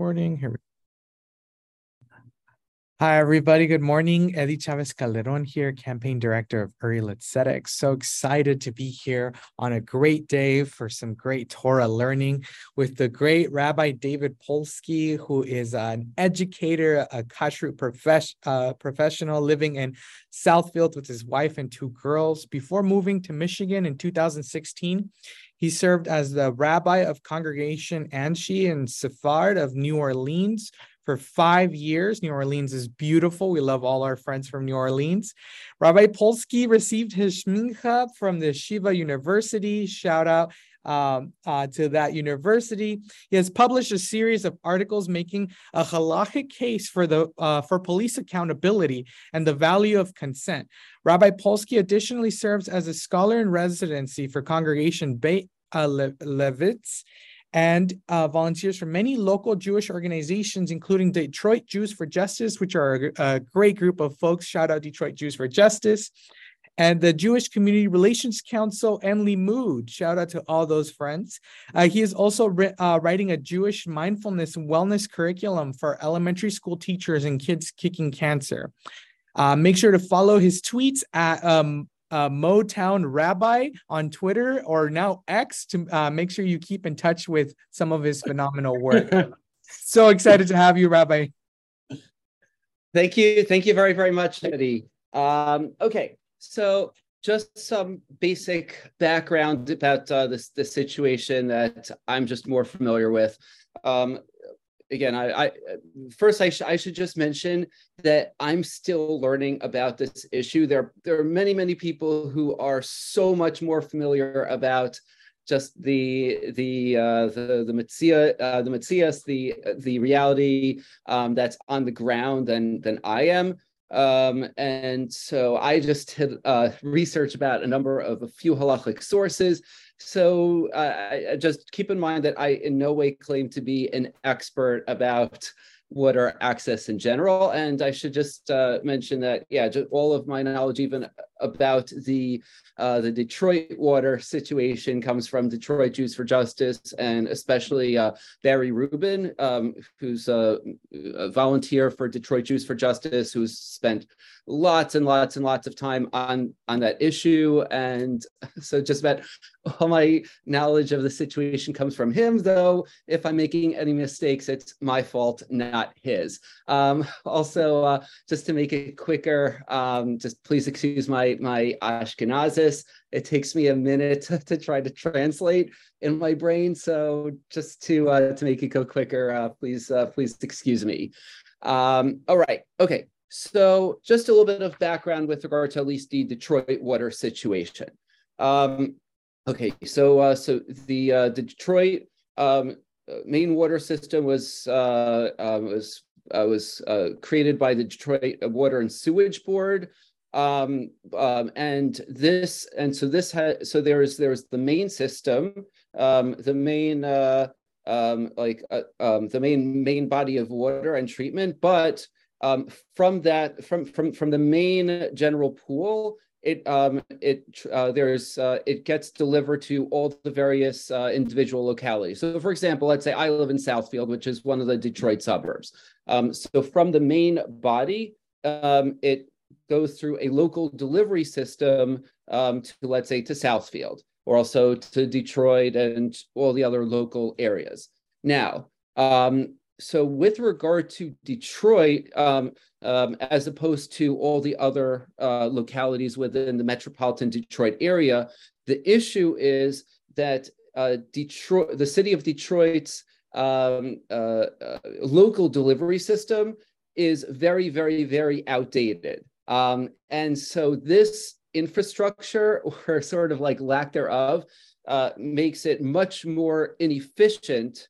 recording. Here we Hi, everybody. Good morning. Eddie Chavez Calderon here, campaign director of Uri Tzedek. So excited to be here on a great day for some great Torah learning with the great Rabbi David Polsky, who is an educator, a kashrut profes- uh, professional living in Southfield with his wife and two girls. Before moving to Michigan in 2016, he served as the rabbi of Congregation Anshi and Sephard of New Orleans for five years. New Orleans is beautiful. We love all our friends from New Orleans. Rabbi Polsky received his smicha from the Yeshiva University. Shout out um, uh, to that university. He has published a series of articles making a halachic case for the uh, for police accountability and the value of consent. Rabbi Polsky additionally serves as a scholar in residency for Congregation Beit uh, Le- Levitz and uh, volunteers from many local Jewish organizations, including Detroit Jews for Justice, which are a, a, great group of folks. Shout out Detroit Jews for Justice. And the Jewish Community Relations Council and Mood. Shout out to all those friends. Uh, he is also uh, writing a Jewish mindfulness wellness curriculum for elementary school teachers and kids kicking cancer. Uh, make sure to follow his tweets at um, uh, Motown Rabbi on Twitter or now X to uh, make sure you keep in touch with some of his phenomenal work. so excited to have you, Rabbi. Thank you. Thank you very, very much, Eddie. Um, okay, so just some basic background about uh, this, this situation that I'm just more familiar with. Um, again, I, I first I, sh- I should just mention that I'm still learning about this issue. There, there are many, many people who are so much more familiar about just the the uh, the the Metzia, uh, the Metzius, the the reality um, that's on the ground than than I am. Um, and so I just did uh, research about a number of a few halachic sources so uh, just keep in mind that I in no way claim to be an expert about water access in general. And I should just uh, mention that, yeah, just all of my knowledge, even about the uh, the Detroit water situation, comes from Detroit Jews for Justice, and especially uh, Barry Rubin, um, who's a, a, volunteer for Detroit Jews for Justice, who's spent lots and lots and lots of time on on that issue. And so, just about all my knowledge of the situation comes from him. Though, if I'm making any mistakes, it's my fault, not his. Um, also, uh, just to make it quicker, um, just please excuse my my Ashkenazis. It takes me a minute to, to try to translate in my brain. So just to uh, to make it go quicker, uh, please uh, please excuse me. Um, all right, okay. So just a little bit of background with regard to at least the Detroit water situation. Um, okay, so uh, so the uh, the Detroit um, main water system was uh, was uh, was uh, created by the Detroit Water and Sewage Board um, um, and this and so this has so there's there's the main system um, the main uh, um, like uh, um, the main main body of water and treatment but um, from that from from from the main general pool it um it uh, there's uh, it gets delivered to all the various uh, individual localities. So for example let's say i live in southfield which is one of the detroit suburbs. Um, so from the main body um, it goes through a local delivery system um, to, let's say, to Southfield or also to Detroit and all the other local areas. Now, um, so with regard to Detroit, um, um, as opposed to all the other uh, localities within the metropolitan Detroit area, the issue is that uh, Detroit, the city of Detroit's um, uh, uh local delivery system is very, very, very outdated. Um, and so this infrastructure, or sort of like lack thereof, uh, makes it much more inefficient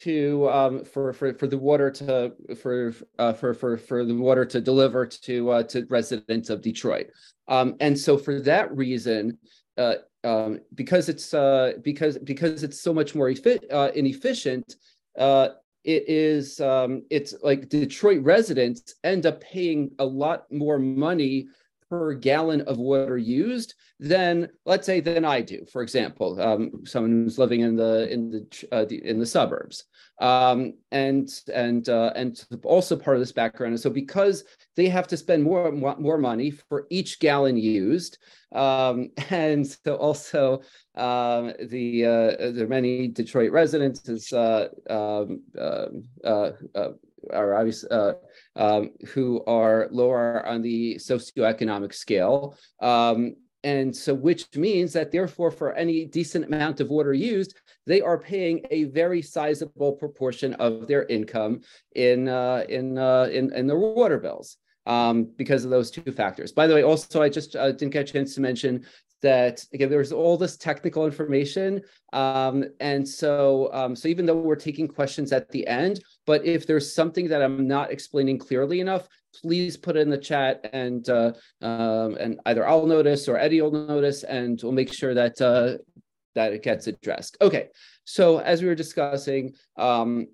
to um, for for for the water to for uh, for for for the water to deliver to uh, to residents of Detroit. Um, and so for that reason, uh, um, because it's uh, because because it's so much more effi- uh, inefficient, uh, it is um, it's like Detroit residents end up paying a lot more money per gallon of water used than let's say than I do. For example, um, someone who's living in the in the, uh, the in the suburbs. Um, and and uh, and also part of this background. And so because they have to spend more more money for each gallon used, um, and so also um, the uh, the many Detroit residents is, uh, um, um uh, uh, are obviously uh, um, who are lower on the socioeconomic scale. Um, and so, which means that therefore, for any decent amount of water used, they are paying a very sizable proportion of their income in uh, in, uh, in in their water bills um, because of those two factors. By the way, also I just uh, didn't get a chance to mention that again there's all this technical information um, and so um, so even though we're taking questions at the end but if there's something that i'm not explaining clearly enough please put it in the chat and uh, um, and either i'll notice or eddie will notice and we'll make sure that uh, that it gets addressed okay so as we were discussing um,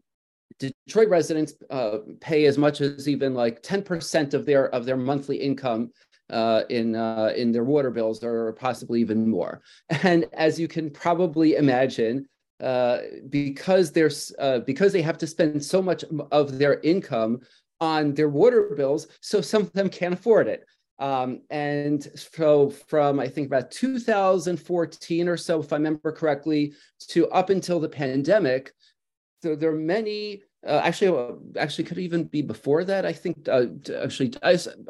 Detroit residents uh, pay as much as even like 10% of their of their monthly income uh, in uh, in their water bills, or possibly even more. And as you can probably imagine, uh, because there's uh, because they have to spend so much of their income on their water bills, so some of them can't afford it. Um, and so from I think about 2014 or so, if I remember correctly, to up until the pandemic, so there are many uh, actually, uh, actually, could even be before that. I think uh, actually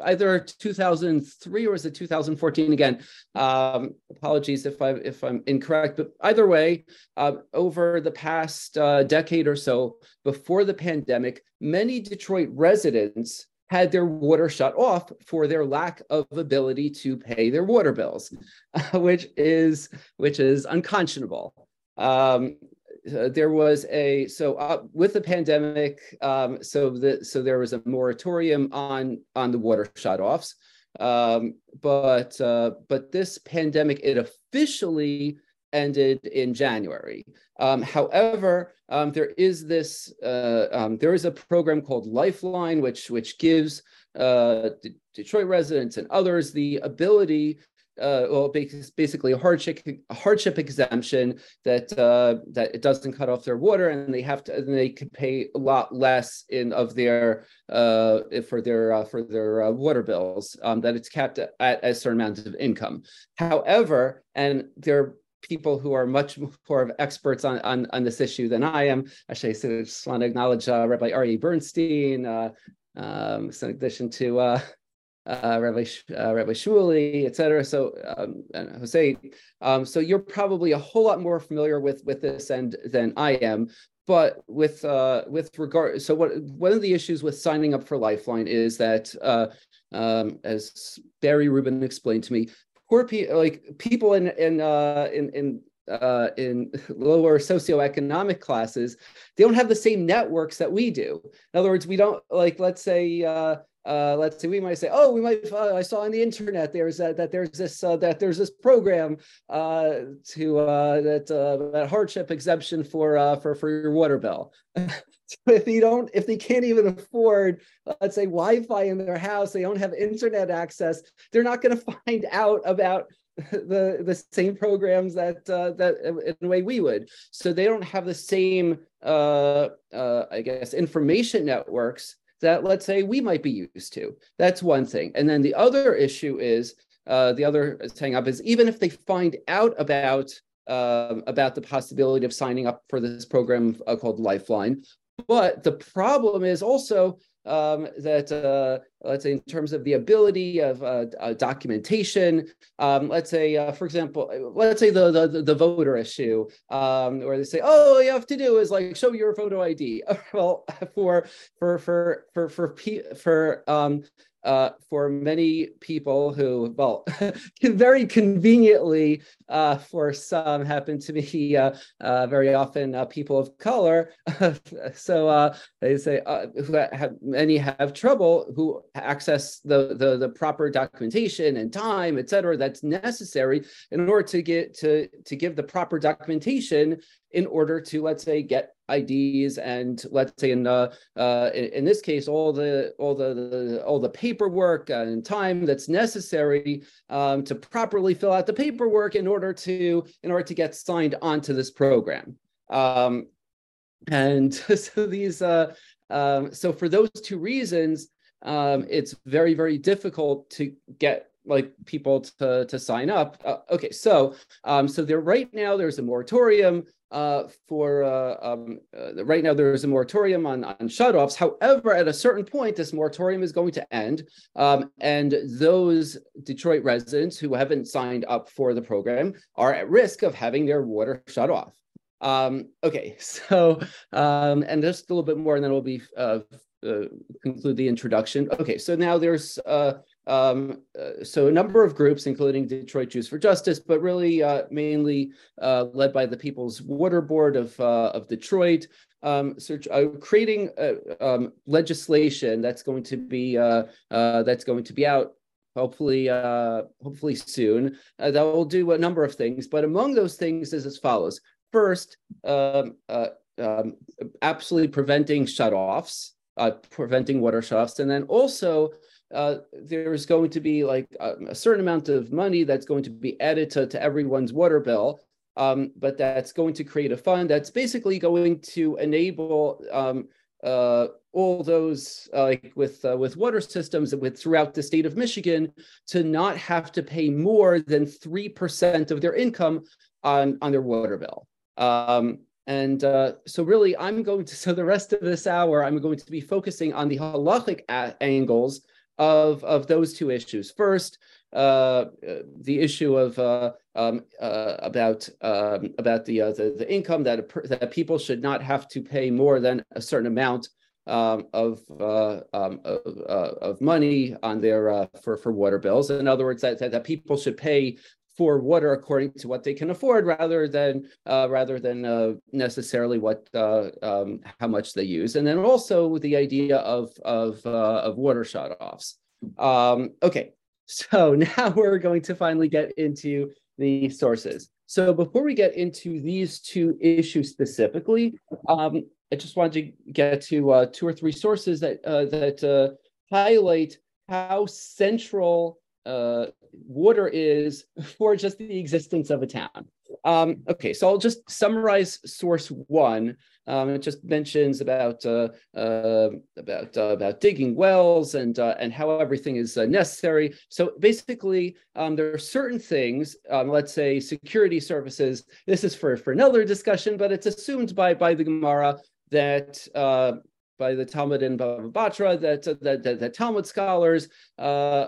either 2003 or is it 2014 again? Um, apologies if I if I'm incorrect, but either way, uh, over the past uh, decade or so, before the pandemic, many Detroit residents had their water shut off for their lack of ability to pay their water bills, which is which is unconscionable. Um, uh, there was a so uh, with the pandemic um, so the so there was a moratorium on on the water shutoffs um, but uh, but this pandemic it officially ended in January. Um, however, um, there is this uh, um, there is a program called Lifeline, which which gives uh, Detroit residents and others the ability uh, well, basically a hardship a hardship exemption that uh, that it doesn't cut off their water, and they have to and they could pay a lot less in of their uh, for their uh, for their uh, water bills. Um, that it's capped at, a certain amount of income. However, and there are people who are much more of experts on, on, on this issue than I am. Actually, I just want to acknowledge uh, Rabbi Aryeh Bernstein, uh, um, in addition to uh, uh, Rabbi, uh, Rabbi Shmuley, et cetera. So, um, and Jose, um, so you're probably a whole lot more familiar with with this end than I am. But with uh, with regard, so what one of the issues with signing up for Lifeline is that, uh, um, as Barry Rubin explained to me, poor people like people in in uh, in in uh, in lower socioeconomic classes, they don't have the same networks that we do. In other words, we don't like, let's say, uh, uh, let's say we might say, oh, we might. Uh, I saw on the internet there's that, that there's this uh, that there's this program uh, to uh, that uh, that hardship exemption for for for your water bill. if you don't, if they can't even afford, let's say Wi-Fi in their house, they don't have internet access. They're not going to find out about the the same programs that uh, that in the way we would. So they don't have the same, uh, uh, I guess, information networks that let's say we might be used to. That's one thing. And then the other issue is uh, the other hang up is even if they find out about uh, about the possibility of signing up for this program uh, called Lifeline, but the problem is also um, that uh, let's say in terms of the ability of uh, uh, documentation, um, let's say uh, for example, let's say the the, the voter issue, um, where they say, oh, all you have to do is like show your photo ID. well, for for for for for for, um, uh, for many people who, well, very conveniently, uh, for some, happen to be uh, uh very often uh, people of color. so uh, they say who have many have trouble who access the, the the proper documentation and time, et cetera, that's necessary in order to get to to give the proper documentation in order to let's say get IDs and let's say in uh, uh, in, this case all the all the, the, all the paperwork and time that's necessary um, to properly fill out the paperwork in order to in order to get signed onto this program. Um, and so these, uh, um, so for those two reasons, um, it's very, very difficult to get like people to to sign up. Uh, okay, so um, so there right now there's a moratorium uh, for uh, um, uh, right now there is a moratorium on on shutoffs. However, at a certain point, this moratorium is going to end, um, and those Detroit residents who haven't signed up for the program are at risk of having their water shut off. Um, okay, so um, and just a little bit more, and then we'll be uh, uh, conclude the introduction. Okay, so now there's uh, um, uh, so a number of groups, including Detroit Jews for Justice, but really uh, mainly uh, led by the People's Water Board of uh, of Detroit, um, so, creating um, legislation that's going to be that's going to be out hopefully uh, hopefully soon uh, that will do a number of things. But among those things is as follows. First um, uh, um, absolutely preventing shutoffs uh, preventing water shutoffs, and then also uh, there's going to be like a, a, certain amount of money that's going to be added to, to everyone's water bill. Um, but that's going to create a fund that's basically going to enable um, uh, all those uh, like with uh, with water systems with throughout the state of Michigan to not have to pay more than three percent of their income on on their water bill. Um, and uh, so really, I'm going to, so the rest of this hour, I'm going to be focusing on the halachic a- angles of, of those two issues. First, uh, the issue of uh, um, uh, about um, about the, uh, the, the income that that people should not have to pay more than a certain amount um, of, uh, um, of, uh, of money on their for for water bills. In other words, that, that, that people should pay for water according to what they can afford rather than uh, rather than uh, necessarily what uh, um, how much they use. And then also the idea of of uh, of water shutoffs. Um, okay so now we're going to finally get into the sources. So before we get into these two issues specifically um, i just wanted to get to uh, two or three sources that uh, that highlight how central uh, water is for just the existence of a town. Um, okay, so I'll just summarize source one. Um, it just mentions about uh, uh, about uh, about digging wells and uh, and how everything is uh, necessary. So basically, um, there are certain things. Um, let's say security services. This is for for another discussion, but it's assumed by by the Gemara that uh, by the Talmud and Bava Batra that, that, that, that Talmud scholars uh,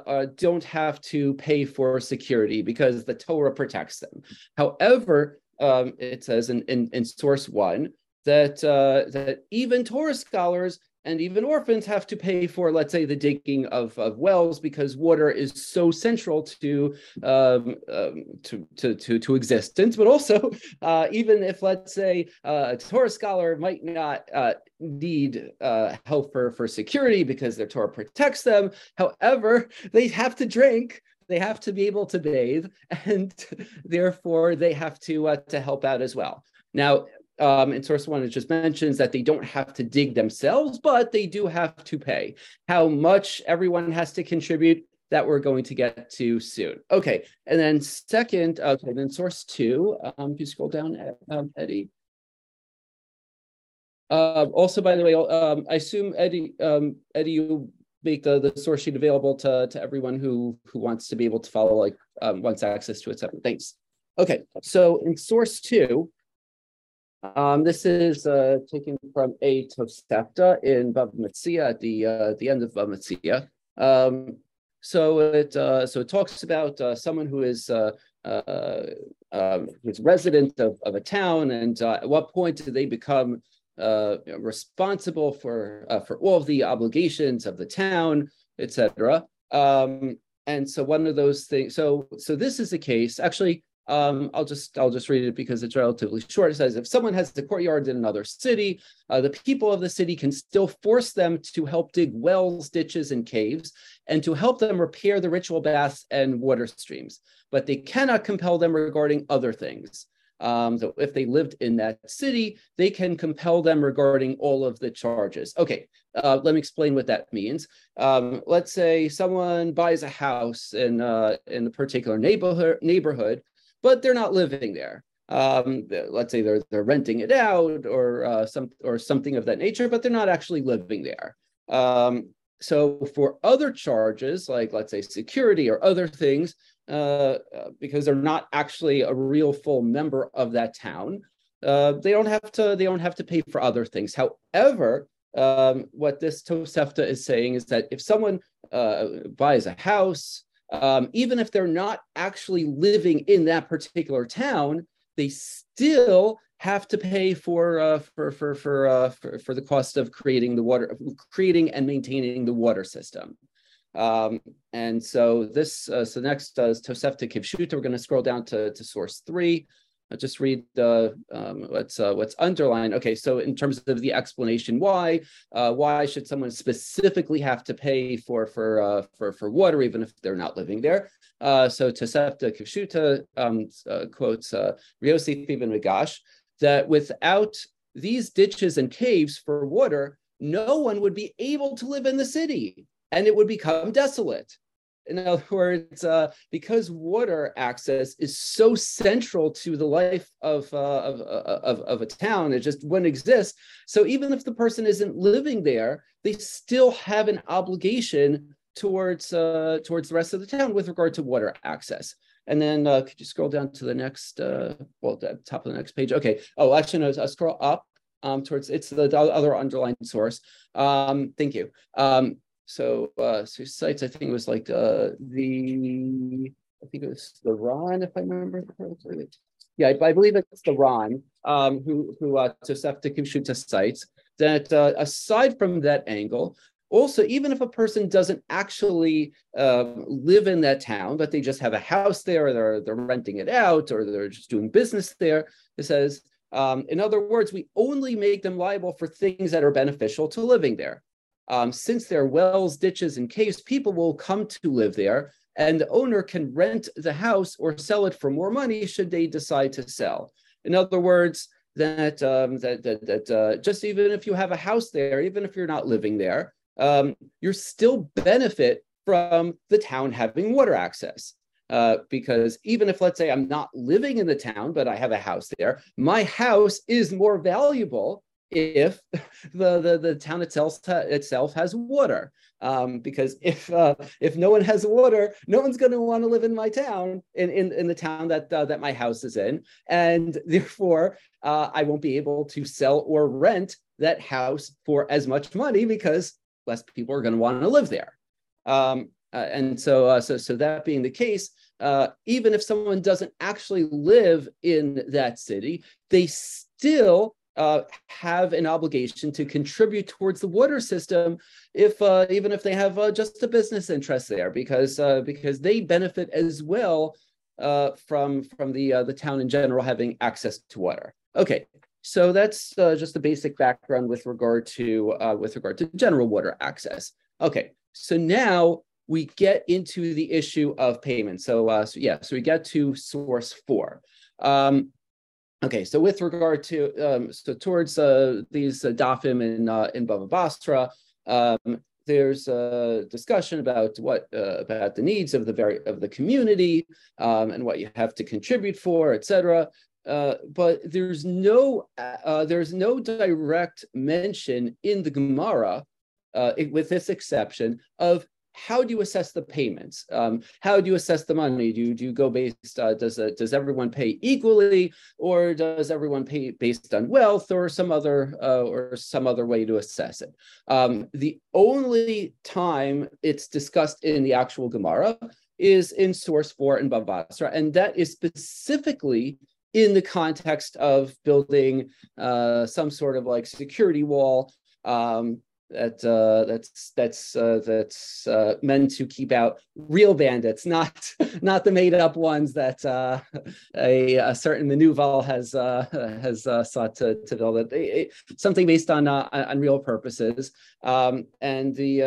uh, don't have to pay for security because the Torah protects them. However, um, it says in, in, in source one that uh, that even Torah scholars and even orphans have to pay for, let's say, the digging of, of wells because water is so central to um, um, to, to, to, to existence. But also, uh, even if, let's say, uh, a Torah scholar might not uh, need uh, help for, for security because their Torah protects them, however, they have to drink they have to be able to bathe and therefore they have to uh, to help out as well now um, in source one, it just mentions that they don't have to dig themselves, but they do have to pay. How much everyone has to contribute, that we're going to get to soon. Okay, and then second, okay, then source two, um, if you scroll down, um, Eddie. Uh, also, by the way, um, I assume Eddie, um, Eddie, you make the, the source sheet available to, to everyone who who wants to be able to follow, like um, wants access to it. Thanks. Okay, so in source two, um, this is uh, taken from a Tosefta in Bava Metzia at the uh, the end of Bava Metzia. Um, so it uh, so it talks about uh, someone who is uh, uh, um, who's resident of, of a town, and at what point do they become responsible for for all of the obligations of the town, etc. Um, and so one of those things. So so this is a case actually. Um, I'll just I'll just read it because it's relatively short. It says if someone has a courtyard in another city, uh, the people of the city can still force them to help dig wells, ditches, and caves, and to help them repair the ritual baths and water streams. But they cannot compel them regarding other things. Um, so if they lived in that city, they can compel them regarding all of the charges. Okay, uh, let me explain what that means. Um, let's say someone buys a house in uh, in a particular neighborhood neighborhood but they're not living there. Um, let's say they're they're renting it out or uh, some or something of that nature, but they're not actually living there. Um, so for other charges, like let's say security or other things, uh, uh, because they're not actually a real full member of that town, uh, they don't have to they don't have to pay for other things. However, um, what this Tosefta is saying is that if someone uh, buys a house, um, even if they're not actually living in that particular town, they still have to pay for uh, for for for, uh, for for the cost of creating the water, creating and maintaining the water system. Um, and so this, uh, so next uh, is Tosefta Kifshuta. We're going to scroll down to, to source three. I'll just read the um, what's uh, what's underlined. Okay, so in terms of the explanation, why uh, why should someone specifically have to pay for for uh, for for water even if they're not living there? Uh, so Tosefta Kifshuta um, uh, quotes uh, Riosi ibn Migash that without these ditches and caves for water, no one would be able to live in the city, and it would become desolate. In other words, uh, because water access is so central to the life of, uh, of, uh, of, of, a town, it just wouldn't exist. So even if the person isn't living there, they still have an obligation towards uh, towards the rest of the town with regard to water access. And then uh, could you scroll down to the next, uh, well, the top of the next page? Okay. Oh, actually, no, I'll scroll up um, towards, it's the, the other underlying source. Um, thank you. Um, so, uh, so sites, I think it was like uh, the, I think it was the Ran, if I remember correctly. Yeah, I, I believe it's the Ran um, who who uh, Tosefta Kifshuta cites that uh, aside from that angle, also even if a person doesn't actually uh, live in that town, but they just have a house there, or they're they're renting it out, or they're just doing business there, it says. Um, in other words, we only make them liable for things that are beneficial to living there. Um, since there are wells, ditches, and caves, people will come to live there, and the owner can rent the house or sell it for more money should they decide to sell. In other words, that um, that that, that uh, just even if you have a house there, even if you're not living there, um, you're still benefit from the town having water access. Uh, because even if, let's say, I'm not living in the town, but I have a house there, my house is more valuable if the, the, the town itself, itself has water. Um, because if uh, if no one has water, no one's going to want to live in my town, in, in, in the town that uh, that my house is in, and therefore uh, I won't be able to sell or rent that house for as much money because less people are going to want to live there. Um, uh, and so, uh, so, so that being the case, uh, even if someone doesn't actually live in that city, they still uh, have an obligation to contribute towards the water system, if uh, even if they have uh, just a business interest there, because uh, because they benefit as well uh, from from the uh, the town in general having access to water. Okay, so that's just the basic background with regard to with regard to general water access. Okay, so now we get into the issue of payment. So, so yeah, so we get to source four. Um, Okay, so with regard to um, so towards uh, these uh, dafim in uh, in Bava Basra, um, there's a discussion about what uh, about the needs of the very of the community um, and what you have to contribute for, etc. Uh, but there's no uh, there's no direct mention in the Gemara, uh, with this exception, of how do you assess the payments? Um, how do you assess the money? Do you, do you go based, uh, does, uh, does everyone pay equally or does everyone pay based on wealth or some other, uh, or some other way to assess it? Um, the only time it's discussed in the actual Gemara is in source four in Bava Basra, and that is specifically in the context of building uh, some sort of like security wall um, that uh, that's that's uh, that's uh, meant to keep out real bandits, not not the made up ones that uh, a, a, certain Manuval has uh, has uh, sought to, to build it. something based on on real purposes. Um, and the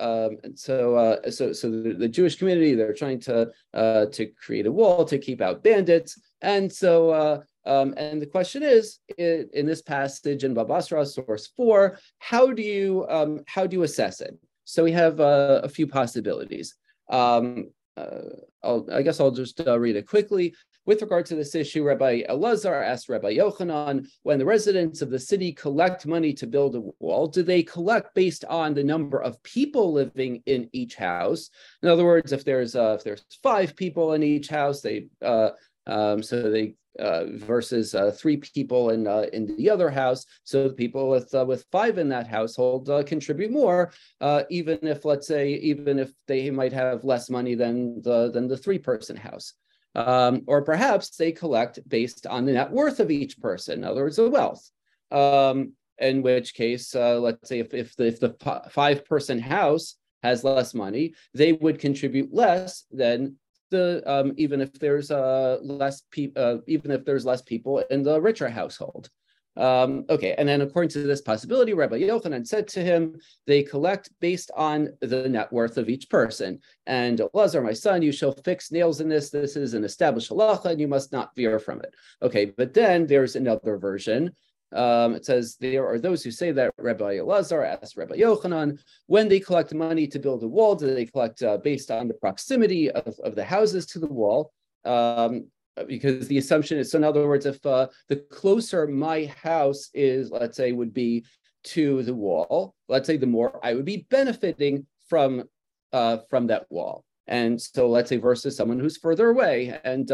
um, so so so the, the, Jewish community they're trying to to create a wall to keep out bandits, and so um, and the question is, in, in this passage in Bava Basra, source four, how do you um, how do you assess it? So we have uh, a few possibilities. Um, uh, i guess I'll just uh, read it quickly. with regard to this issue, Rabbi Elazar asked Rabbi Yochanan, when the residents of the city collect money to build a wall, do they collect based on the number of people living in each house? In other words, if there's uh, if there's five people in each house, they uh, um, so they uh, versus uh, three people in uh, in the other house. So the people with uh, with five in that household uh, contribute more, uh, even if let's say even if they might have less money than the than the three person house. Um, or perhaps they collect based on the net worth of each person, in other words, the wealth. Um, in which case, let's say if if the, if the five person house has less money, they would contribute less than the um, even if there's uh, less people, uh, even if there's less people in the richer household. Um, okay, and then according to this possibility, Rabbi Yochanan said to him, they collect based on the net worth of each person. And Lazar, my son, you shall fix nails in this. This is an established halacha, and you must not veer from it. Okay, but then there's another version um, it says there are those who say that Rabbi Elazar asked Rabbi Yochanan, when they collect money to build a wall, do they collect uh, based on the proximity of, of the houses to the wall? Um, because the assumption is, so in other words, if uh, the closer my house is, let's say, would be to the wall, let's say the more I would be benefiting from uh, from that wall. And so let's say versus someone who's further away and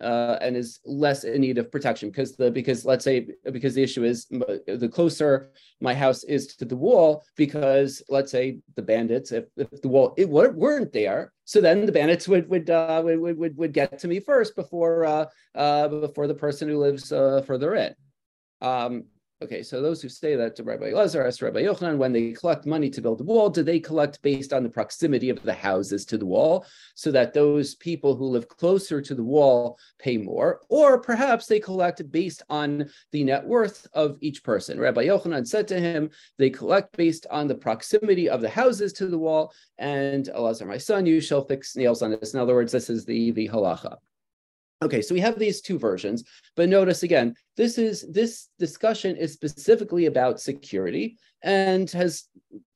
uh, and is less in need of protection because the because let's say because the issue is the closer my house is to the wall because let's say the bandits if, if the wall it weren't there so then the bandits would would uh, would, would would get to me first before uh, uh, before the person who lives uh, further in. Um, Okay, so those who say that to Rabbi Elazar asked Rabbi Yochanan, when they collect money to build the wall, do they collect based on the proximity of the houses to the wall, so that those people who live closer to the wall pay more, or perhaps they collect based on the net worth of each person? Rabbi Yochanan said to him, they collect based on the proximity of the houses to the wall, and Elazar, my son, you shall fix nails on this. In other words, this is the the halacha. Okay, so we have these two versions, but notice again, this is this discussion is specifically about security and has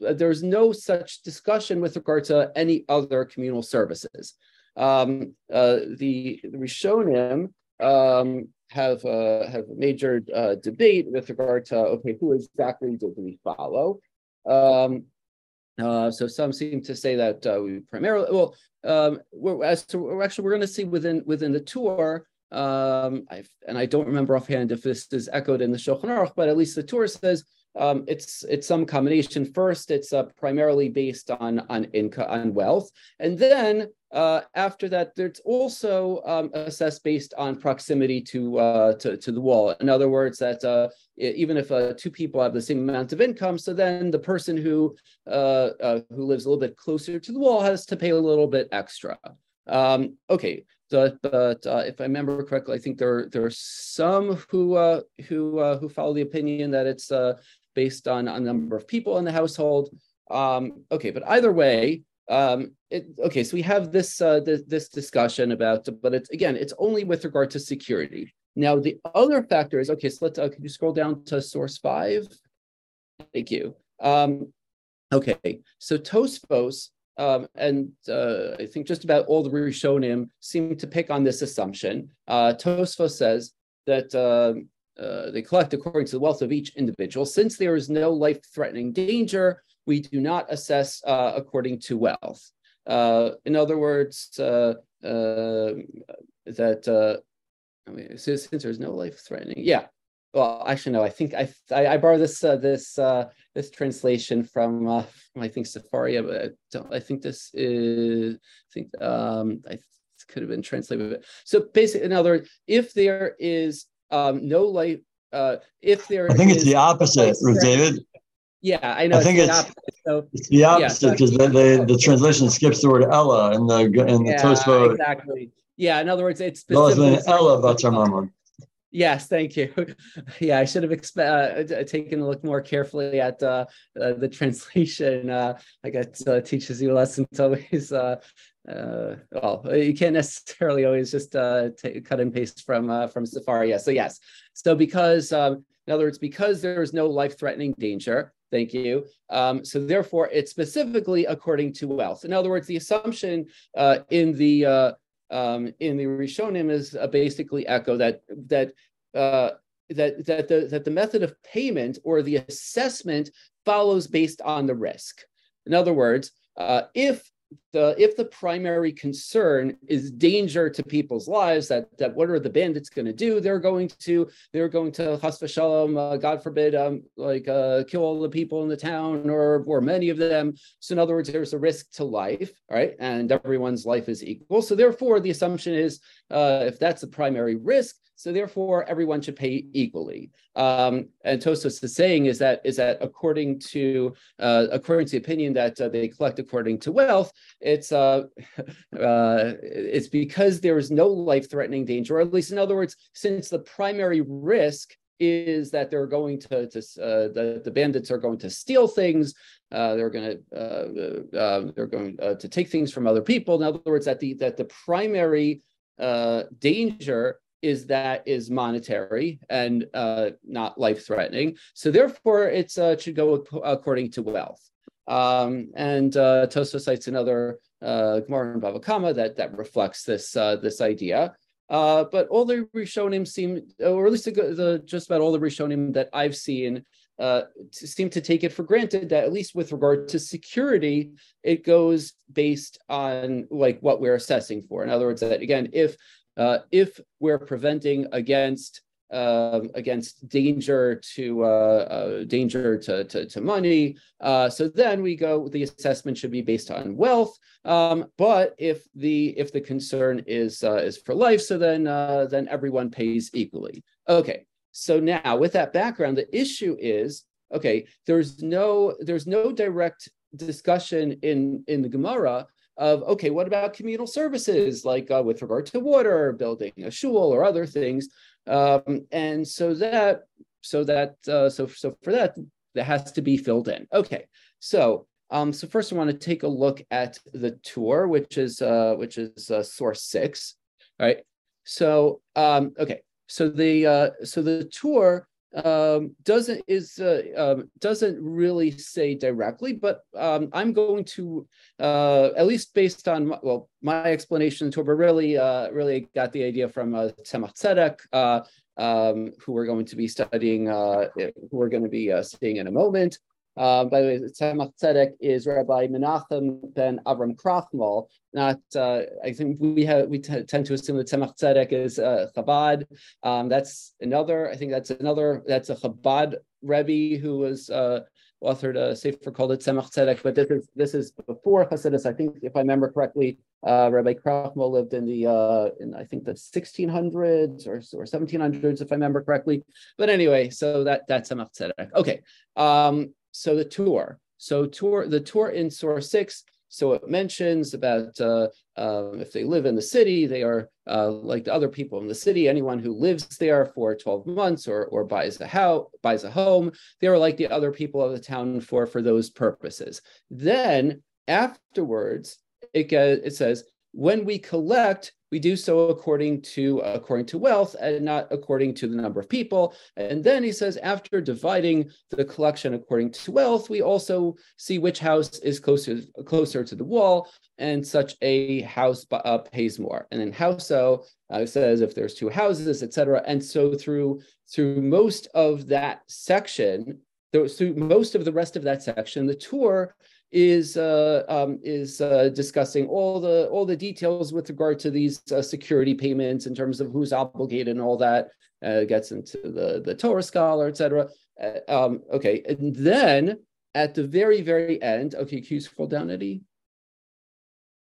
uh, there's no such discussion with regard to any other communal services. Um, uh, the, the Rishonim um, have uh, have a major uh, debate with regard to okay, who exactly do we follow? Um, uh, so some seem to say that uh, we primarily well um, we're, as to, actually, we're going to see within within the Tur Um, and I don't remember offhand if this is echoed in the Shulchan Aruch, but at least the Tur says um, it's it's some combination. First, it's uh, primarily based on on income on wealth, and then uh, after that, it's also um, assessed based on proximity to, uh, to, to the wall. In other words, that uh, even if uh, two people have the same amount of income, so then the person who uh, who lives a little bit closer to the wall has to pay a little bit extra. Um, okay, but, but if I remember correctly, I think there there are some who who who follow the opinion that it's based on a number of people in the household. Um, okay, but either way, um, it, okay, so we have this, uh, this, this discussion about, but it's again, it's only with regard to security. Now the other factor is okay. So let's uh, can you scroll down to source five? Thank you. Um, okay, so Tosfos um, and uh, I think just about all the Rishonim seem to pick on this assumption. Uh, Tosfos says that uh, uh, they collect according to the wealth of each individual. Since there is no life-threatening danger, we do not assess uh, according to wealth. Uh, in other words, uh, uh that uh, I mean, since, there's no life threatening, yeah. Well, actually, no. I think I I, I borrow this uh, this this translation from, from I think Sefaria, but I, don't, I think this is I think um, I could have been translated. So basically, in other words, if there is um, no life, if there, I think it's the opposite, David. Yeah, I know. I think it's, it's, so, it's the opposite because yeah, so, the, the, translation skips the word Ella in the in the yeah, Tosfot. Exactly. Yeah. In other words, it's specifically Ella Batar Yes, thank you. Yeah, I should have expe- uh, taken a look more carefully at uh, uh, the translation. Uh, I guess uh, teaches you a lesson to always. Uh, well, you can't necessarily always just t- cut and paste from from Sefaria. Yeah, so yes. So because um, in other words, because there is no life-threatening danger, Thank you. Um, so therefore, it's specifically according to wealth. In other words, the assumption uh, in the uh, um, in the Rishonim is uh, basically echo that that uh, that that the that the method of payment or the assessment follows based on the risk. In other words, uh, if the if the primary concern is danger to people's lives that that what are the bandits going to do? They're going to they're going to chas shalom uh, god forbid um like uh kill all the people in the town or or many of them. So in other words there's a risk to life right? And everyone's life is equal. So therefore the assumption is uh if that's the primary risk so therefore, everyone should pay equally. Um, and Tosfos is saying is that is that according to uh, according to the opinion that uh, they collect according to wealth, it's uh, uh, it's because there is no life-threatening danger, or at least in other words, since the primary risk is that they're going to, to uh, the, the bandits are going to steal things. Uh, they're going to uh, uh, they're going uh, to take things from other people. In other words, that the that the primary danger is that is monetary and uh, not life threatening. So therefore, it uh, should go according to wealth. Um, and uh, Tosfos cites another uh, Gemara in Bava Kama that that reflects this uh, this idea. Uh, but all the Rishonim seem, or at least the, the, just about all the Rishonim that I've seen, uh, seem to take it for granted that at least with regard to security, it goes based on like what we're assessing for. In other words, that again, if uh, if we're preventing against uh, against danger to uh, uh, danger to, to, to money. Uh, so then we go. The assessment should be based on wealth. Um, but if the if the concern is uh, is for life, so then uh, then everyone pays equally. Okay. So now with that background, the issue is okay. There's no there's no direct discussion in in the Gemara of okay, what about communal services like uh, with regard to water, building a shul or other things, um, and so that so that uh, so so for that that has to be filled in. Okay, so um, so first I want to take a look at the Tur, which is uh, which is uh, source six, right? So um, okay, so the uh, so the Tur um, doesn't is uh, um, doesn't really say directly, but um, I'm going to uh, at least based on my, well my explanation to but really uh, really got the idea from uh, Tzemach Tzedek, uh, um, who we're going to be studying, uh, who we're going to be uh, seeing in a moment. Uh, by the way, Tzemach Tzedek is Rabbi Menachem ben Avram Krochmal. Not, uh, I think we have we t- tend to assume that Tzemach Tzedek is uh, Chabad. Um, that's another. I think that's another. That's a Chabad Rebbe who was uh, authored a sefer called it Tzedek. But this is this is before Hasidus. I think if I remember correctly, uh, Rabbi Krochmal lived in the uh, in I think the 1600s or or 1700s if I remember correctly. But anyway, so that that's Tzemach Tzedek. Okay. Um, so the Tur. So Tur the Tur in Source 6, so it mentions about uh, uh, if they live in the city, they are uh, like the other people in the city. Anyone who lives there for 12 months or, or buys a house, buys a home, they are like the other people of the town for, for those purposes. Then afterwards, it, it says, when we collect, we do so according to according to wealth and not according to the number of people. And then he says, after dividing the collection according to wealth, we also see which house is closer closer to the wall, and such a house uh, pays more. And then houso uh, says if there's two houses, etc. And so through through most of that section, through most of the rest of that section, the Tur is uh, um, is uh, discussing all the all the details with regard to these uh, security payments in terms of who's obligated and all that. Uh, gets into the the Torah scholar, etc. Uh, um, okay, and then at the very very end, okay, can you scroll down, Eddie?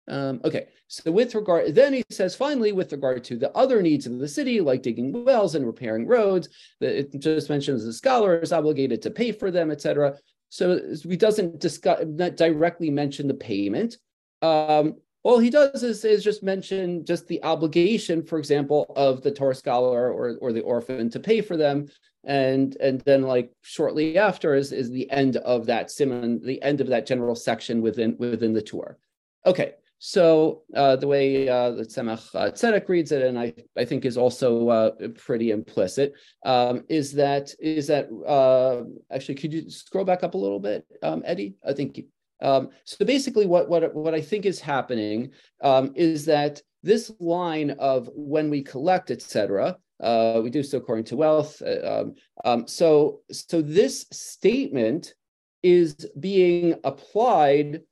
Um, okay, so with regard, then he says finally, with regard to the other needs of the city, like digging wells and repairing roads, that it just mentions the scholar is obligated to pay for them, etc. So he doesn't discuss, directly mention the payment. Um, all he does is, is just mention just the obligation, for example, of the Torah scholar or, or the orphan to pay for them. And and then like shortly after is, is the end of that simon, the end of that general section within within the Tur. Okay, so uh, the way uh, the Tzemach uh, Tzedek reads it, and I, I think is also uh, pretty implicit, um, is that is that uh, actually could you scroll back up a little bit, um, Eddie? I think um, so. Basically, what what what I think is happening um, is that this line of when we collect, etc., uh, we do so according to wealth. Uh, um, um, so, so this statement is being applied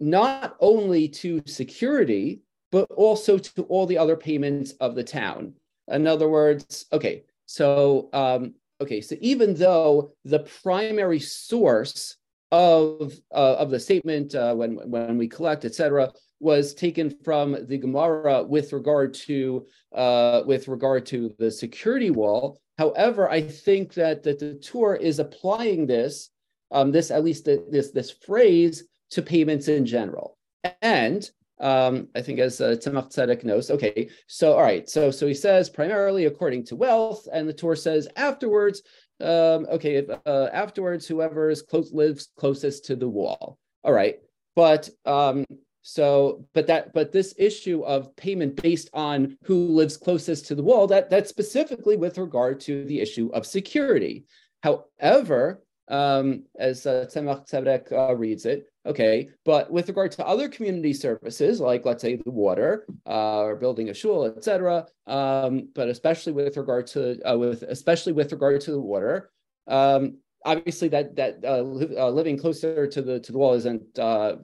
not only to security, but also to all the other payments of the town. In other words, okay, so um, okay, so even though the primary source of uh, of the statement uh, when when we collect, etc., was taken from the Gemara with regard to uh, with regard to the security wall. However, I think that, that the Tur is applying this um, this at least the, this this phrase to payments in general. And um, I think as uh, Tzemach Tzedek knows, okay, so all right, so so he says primarily according to wealth, and the Tur says afterwards, um, okay, if, uh, afterwards whoever is close lives closest to the wall. All right, but um, so, but that, but this issue of payment based on who lives closest to the wall, that that's specifically with regard to the issue of security. However, um, as uh, Tzemach Tzedek uh, reads it, okay, but with regard to other community services, like let's say the water uh, or building a shul, etc., um, but especially with regard to uh, with especially with regard to the water, um, obviously that that uh, li- uh, living closer to the to the wall isn't uh,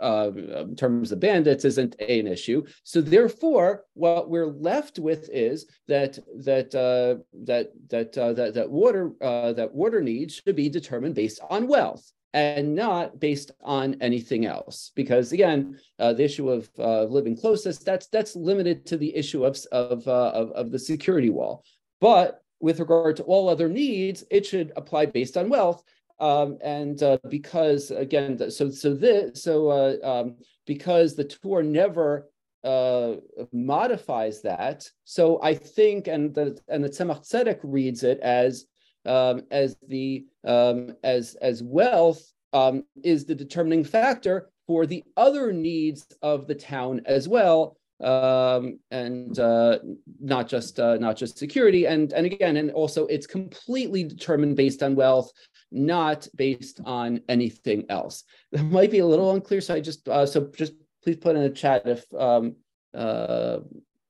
uh, in terms of bandits isn't an issue. So therefore, what we're left with is that that uh, that that uh, that that water that water needs should be determined based on wealth and not based on anything else. Because again, the issue of living closest that's that's limited to the issue of of, of of the security wall. But with regard to all other needs, it should apply based on wealth. Um, and uh, because again, so so this so uh, um, because the Tur never uh, modifies that, so I think and the and the Tzemach Tzedek reads it as um, as the um, as as wealth um, is the determining factor for the other needs of the town as well, um, and uh, not just uh, not just security. And and again, and also it's completely determined based on wealth, not based on anything else. That might be a little unclear. So I just uh, so just please put in the chat if um, uh,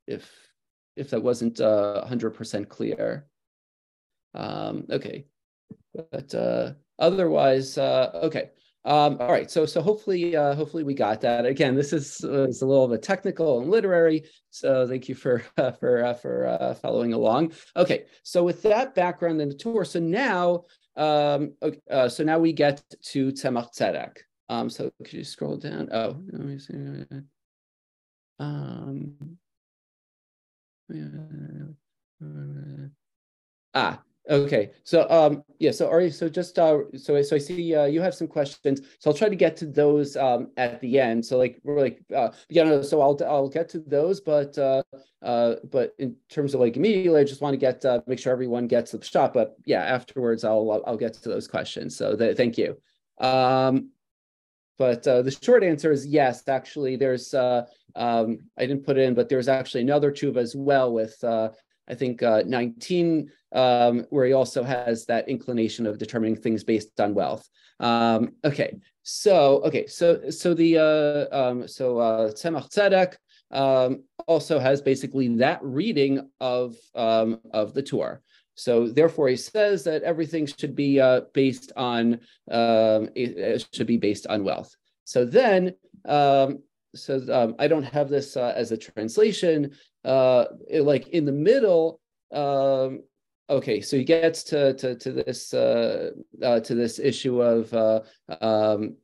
if if that wasn't uh, hundred percent clear. Um, okay, but uh, otherwise, uh, okay. Um, all right, so so hopefully uh, hopefully we got that. Again, this is, uh, is a little bit technical and literary, so thank you for uh, for for uh, following along. Okay, so with that background in the Tur, so now um, uh, so now we get to Tzemach Tzedek. Um, so could you scroll down? Oh, let me see. Um, ah, Okay, so um, yeah, so Ari, so just uh, so so I see uh, you have some questions, so I'll try to get to those um, at the end. So like we're like uh, yeah, no, so I'll I'll get to those, but uh, uh, but in terms of like immediately, I just want to get uh, make sure everyone gets the shot. But yeah, afterwards I'll I'll get to those questions. So the, thank you. Um, but uh, the short answer is yes. Actually, there's uh, um, I didn't put it in, but there's actually another tube as well with uh, I think uh, 19 um, where he also has that inclination of determining things based on wealth. Um, okay, so okay, so so the uh, um, so uh, Tzemach Tzedek um, also has basically that reading of um, of the Torah. So therefore, he says that everything should be uh, based on um, it, it should be based on wealth. So then, um, so um, I don't have this uh, as a translation. Uh, it, like in the middle, um, okay so he gets to to to this uh, uh to this issue of uh um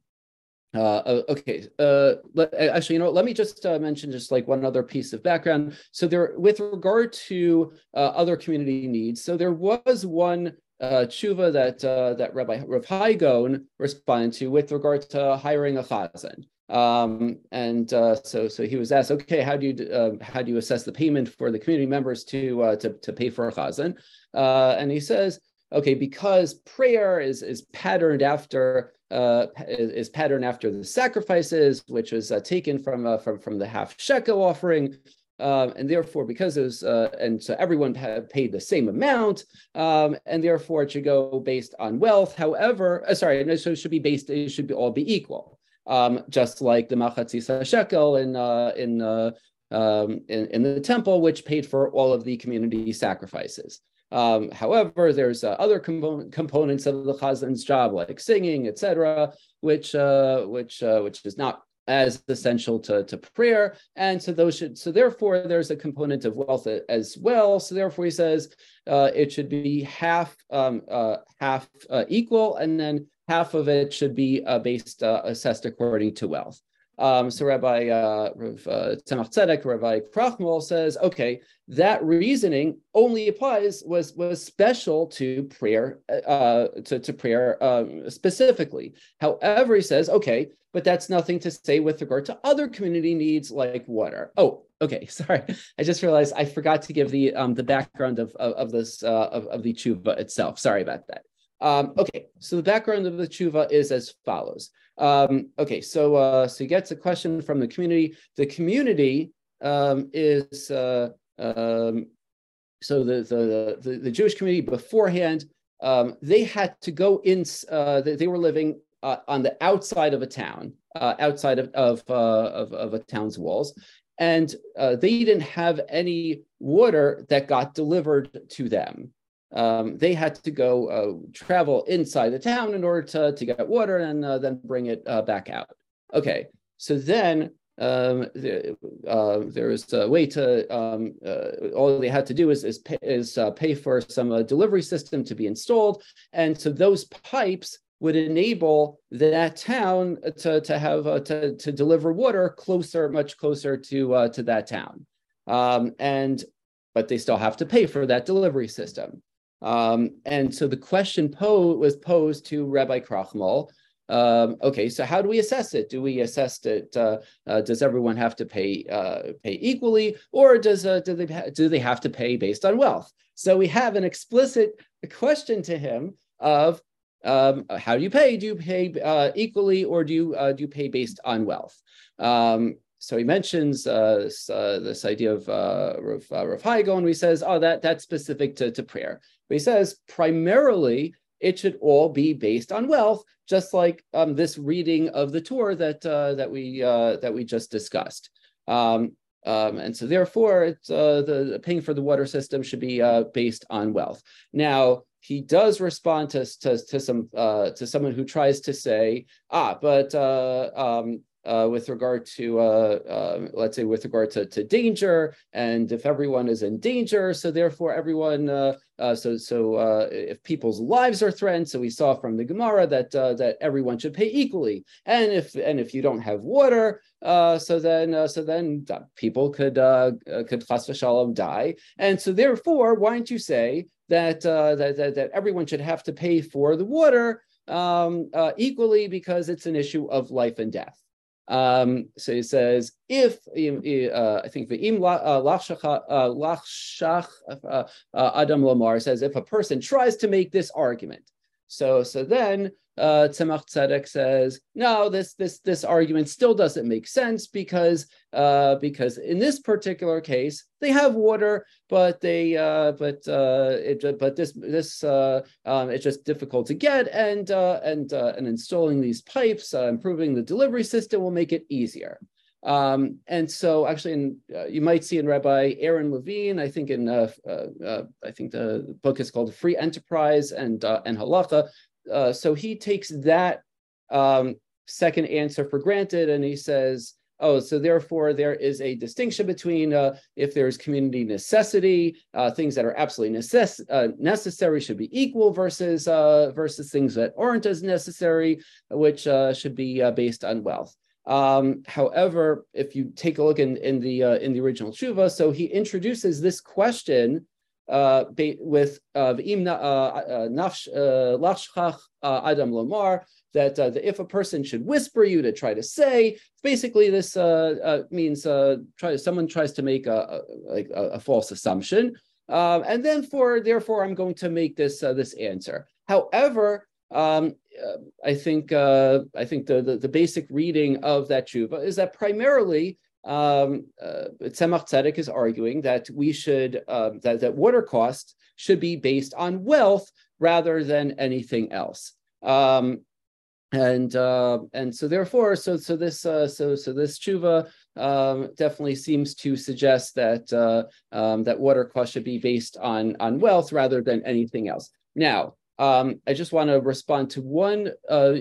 uh, okay. Uh, let, actually, you know, let me just uh, mention just like one other piece of background. So there, with regard to other community needs, so there was one uh, tshuva that that Rabbi Rav Hai Gaon responded to with regard to hiring a chazan. Um, and uh, so so he was asked, okay, how do you uh, how do you assess the payment for the community members to uh, to to pay for a chazan? Uh, and he says, okay, because prayer is is patterned after uh, is, is patterned after the sacrifices, which was uh, taken from from from the half shekel offering. Um, and therefore, because it was, and so everyone paid the same amount, um, and therefore it should go based on wealth. However, sorry, so it should be based, it should be all be equal um, just like the Machatzis shekel in uh, in uh, um, in, in the temple, which paid for all of the community sacrifices. Um, however, there's uh, other component, components of the chazan's job, like singing, etc., which uh, which uh, which is not as essential to, to prayer, and so those should so therefore there's a component of wealth as well. So therefore, he says uh, it should be half um, uh, half uh, equal, and then half of it should be based assessed according to wealth. Um, so Rabbi uh, uh, Tzemach Tzedek, Rabbi Krochmal says, okay, that reasoning only applies was was special to prayer uh, to, to prayer um, specifically. However, he says, okay, but that's nothing to say with regard to other community needs like water. Oh, okay, sorry, I just realized I forgot to give the um, the background of of, of this uh, of, of the tshuva itself. Sorry about that. Um, okay, so the background of the tshuva is as follows. Um, okay, so uh, so he gets a question from the community. The community um, is uh, um, so the, the, the the Jewish community beforehand. Um, they had to go in. Uh, they were living uh, on the outside of a town, uh, outside of of, uh, of, of a town's walls, and they didn't have any water that got delivered to them um, they had to go uh, travel inside the town in order to, to get water and uh, then bring it uh, back out. Okay, so then um, the, uh, there was a way to um, uh, all they had to do is is pay, is, uh, pay for some delivery system to be installed, and so those pipes would enable that town to to have to to deliver water closer, much closer to to that town, um, and but they still have to pay for that delivery system. Um, and so the question po- was posed to Rabbi Krochmal. Um, okay, so how do we assess it? Do we assess it? Uh, uh, does everyone have to pay uh, pay equally, or does uh, do they ha- do they have to pay based on wealth? So we have an explicit question to him of um, how do you pay? Do you pay uh, equally, or do you uh, do you pay based on wealth? Um, so he mentions uh, this, uh, this, idea of uh, Rav, uh, Gaon, he says, oh, that, that's specific to, to prayer. But he says, primarily, it should all be based on wealth, just like um, this reading of the Torah that, uh, that, we, uh, that we just discussed. Um, um, and so therefore, uh, the paying for the water system should be based on wealth. Now, he does respond to, to, to some to someone who tries to say, ah, but uh, uh, with regard to, uh, uh, let's say, with regard to, to danger, and if everyone is in danger, so therefore everyone, uh, uh, so so uh, if people's lives are threatened, so we saw from the Gemara that that everyone should pay equally, and if and if you don't have water, so then so then people could could chas v'shalom die, and so therefore, why don't you say that, that that that everyone should have to pay for the water? Um, equally because it's an issue of life and death. Um, so he says, if uh, I think the uh, lachshach uh, Adam Lamar says, if a person tries to make this argument, so so then uh, Tzemach Tzedek says, no, this this this argument still doesn't make sense because uh, because in this particular case they have water, but they uh, but uh, it but this this uh, um, it's just difficult to get, and uh, and uh, and installing these pipes, uh, improving the delivery system will make it easier. Um, and so, actually, in, uh, you might see in Rabbi Aaron Levine, I think in uh, uh, uh I think the book is called Free Enterprise and and Halacha. Uh, so he takes that um, second answer for granted, and he says, "Oh, so therefore there is a distinction between uh, if there's community necessity, uh, things that are absolutely necess- uh, necessary should be equal versus uh, versus things that aren't as necessary, which should be based on wealth." Um, however, if you take a look in, in the in the original tshuva, so he introduces this question uh, with uh, uh, lachshach adam lomar that if a person should whisper you to try to say, basically this means try someone tries to make a, a a, false assumption, um, and then for therefore I'm going to make this this answer. However, um, I think I think the, the, the basic reading of that tshuva is that primarily um, uh, Tzemach Tzedek is arguing that we should um, that that water costs should be based on wealth rather than anything else. Um, and uh, and so therefore, so so this uh, so so this tshuva um, definitely seems to suggest that uh, um, that water cost should be based on on wealth rather than anything else. Now, um, I just want to respond to one uh,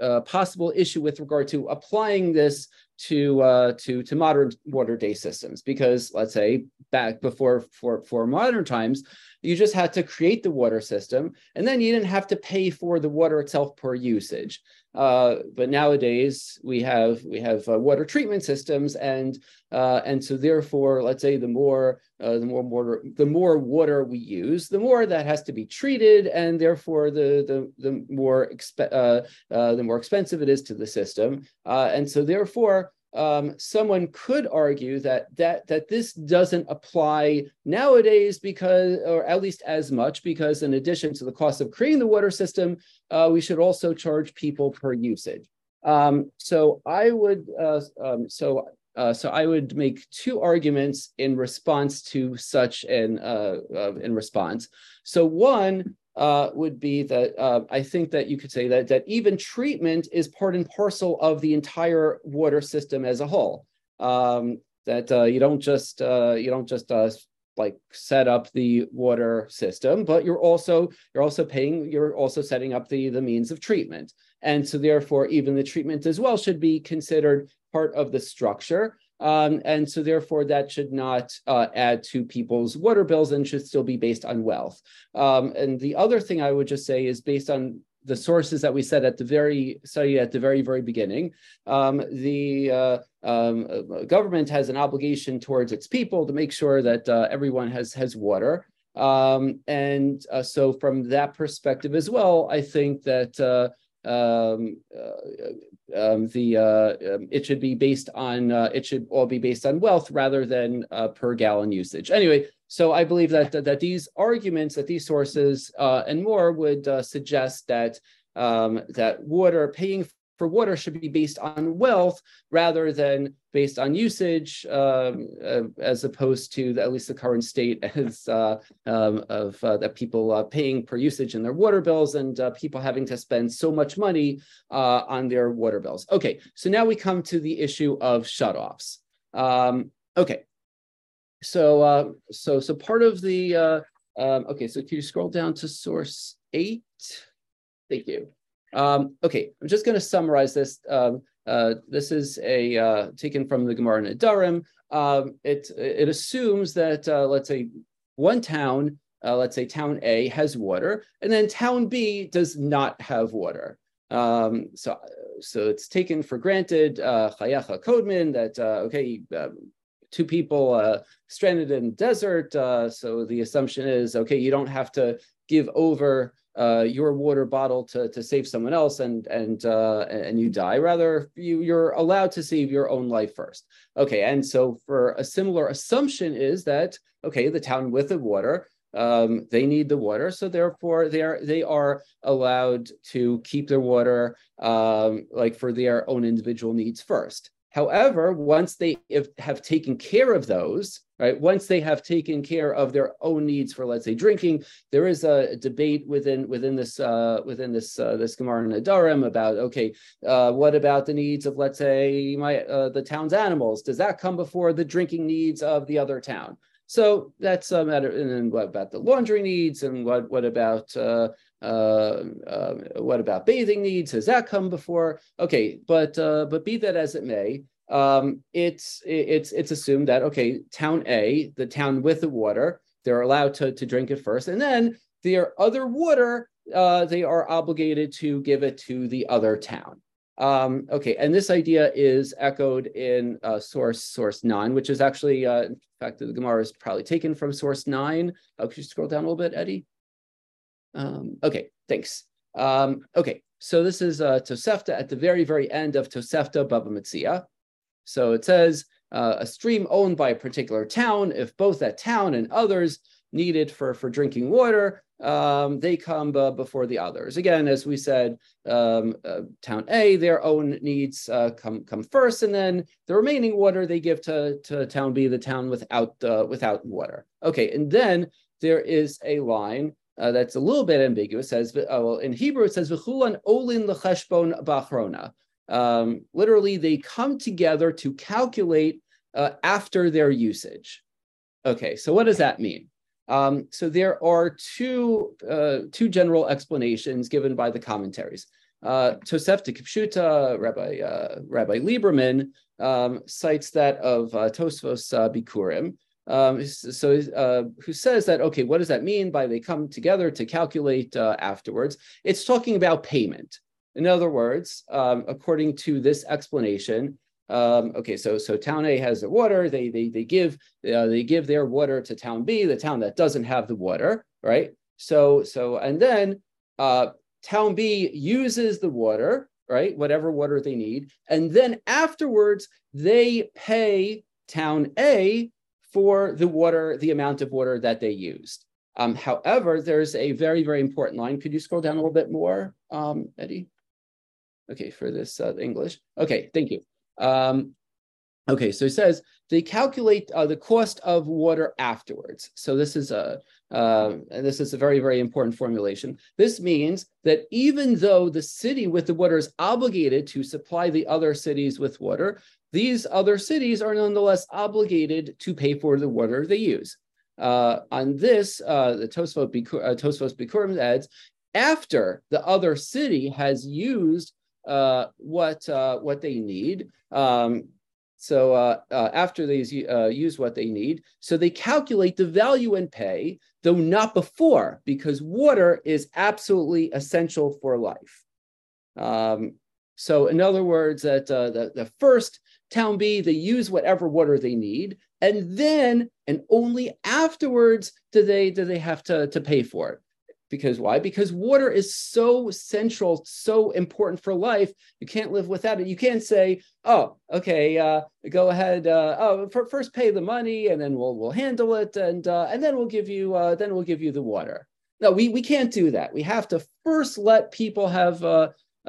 uh, possible issue with regard to applying this to uh, to to modern water day systems because let's say back before for for modern times you just had to create the water system and then you didn't have to pay for the water itself per usage. Uh, but nowadays we have we have uh, water treatment systems and uh, and so therefore let's say the more uh, the more water the more water we use the more that has to be treated and therefore the the the more exp- uh, uh, the more expensive it is to the system. And so therefore um, someone could argue that that that this doesn't apply nowadays because, or at least as much, because in addition to the cost of creating the water system, uh, we should also charge people per usage. Um, so I would, uh, um, so uh, so I would make two arguments in response to such an uh, uh, in response. So one uh, would be that uh, I think that you could say that that even treatment is part and parcel of the entire water system as a whole. Um, that uh, you don't just uh, you don't just uh, like set up the water system, but you're also you're also paying you're also setting up the the means of treatment, and so therefore even the treatment as well should be considered part of the structure. Um, and so therefore that should not uh, add to people's water bills and should still be based on wealth. Um, and the other thing I would just say is based on the sources that we said at the very study at the very very beginning um, the uh, um, uh, government has an obligation towards its people to make sure that uh, everyone has has water um, and uh, so from that perspective as well i think that uh, um, uh, um, the uh, um, it should be based on uh, it should all be based on wealth rather than uh, per gallon usage. Anyway, so I believe that that, these arguments, that these sources uh, and more would uh, suggest that um, that water paying for water should be based on wealth rather than based on usage, um, uh, as opposed to the, at least the current state uh, um, of uh, that people uh, paying per usage in their water bills and uh, people having to spend so much money uh, on their water bills. Okay, so now we come to the issue of shutoffs. Um, okay, so so so part of the um, okay, so can you scroll down to source eight? Thank you. Um, okay, I'm just going to summarize this. Um, uh, this is a uh, taken from the Gemara in Nedarim. Um, it it assumes that uh, let's say one town, uh, let's say town A has water, and then town B does not have water. Um, so so it's taken for granted, uh, Kodman, that uh, okay. Um, two people stranded in desert. so the assumption is okay, you don't have to give over uh, your water bottle to, to save someone else and and uh, and you die. Rather, you you're allowed to save your own life first. Okay, and so for a similar assumption is that okay, the town with the water. Um, they need the water, so therefore they are they are allowed to keep their water um, like for their own individual needs first. However, once they have taken care of those, right? Once they have taken care of their own needs for, let's say, drinking, there is a debate within within this uh, within this uh, this Gemara Nedarim about okay, uh, what about the needs of, let's say, my uh, the town's animals? Does that come before the drinking needs of the other town? So that's a matter. And then what about the laundry needs? And what what about uh, uh, uh, what about bathing needs? Has that come before? Okay, but uh, but be that as it may, um, it's it's it's assumed that okay, town A, the town with the water, they're allowed to to drink it first, and then their other water, uh, they are obligated to give it to the other town. Um, okay, and this idea is echoed in uh, source source nine, which is actually, uh, in fact, the Gemara is probably taken from source nine. Oh, could you scroll down a little bit, Eddie? Um, okay, thanks. Um, okay, so this is uh, Tosefta at the very, very end of Tosefta Baba Metzia. So it says uh, a stream owned by a particular town, if both that town and others need it for, for drinking water, um, they come uh, before the others. Again, as we said, um, uh, town A, their own needs uh, come come first, and then the remaining water they give to, to town B, the town without uh, without water. Okay, and then there is a line uh, that's a little bit ambiguous. Says, uh, well, in Hebrew it says v'chulan olin lecheshbon bachrona. Um, literally, they come together to calculate uh, after their usage. Okay, so what does that mean? Um, so there are two uh, two general explanations given by the commentaries. Uh, Tosefta Kifshuta, Rabbi uh, Rabbi Lieberman um, cites that of uh, Tosfos Bikurim. Um, so, uh, who says that? Okay, what does that mean by they come together to calculate uh, afterwards? It's talking about payment. In other words, um, according to this explanation, um, okay, so so town A has the water. They they they give uh, they give their water to town B, the town that doesn't have the water, right? So so and then uh, town B uses the water, right? Whatever water they need, and then afterwards they pay town A for the water, the amount of water that they used. Um, however, there's a very very important line. Could you scroll down a little bit more, um, Eddie? Okay, for this uh, English. Okay, thank you. Um, okay, so it says they calculate uh, the cost of water afterwards. So this is a uh, this is a very very important formulation. This means that even though the city with the water is obligated to supply the other cities with water, these other cities are nonetheless obligated to pay for the water they use. Uh, on this, uh, the Tosfos Bikurim uh, adds, after the other city has used uh, what uh, what they need. Um, so uh, uh, after they uh, use what they need, so they calculate the value and pay, though not before, because water is absolutely essential for life. Um, so in other words, that uh, the, the first town B, they use whatever water they need, and then and only afterwards do they do they have to, to pay for it. Because why? Because water is so central so important for life you can't live without it. You can't say oh okay uh, go ahead uh, oh first pay the money and then we'll we'll handle it and uh, and then we'll give you uh, then we'll give you the water. No we we can't do that. We have to first let people have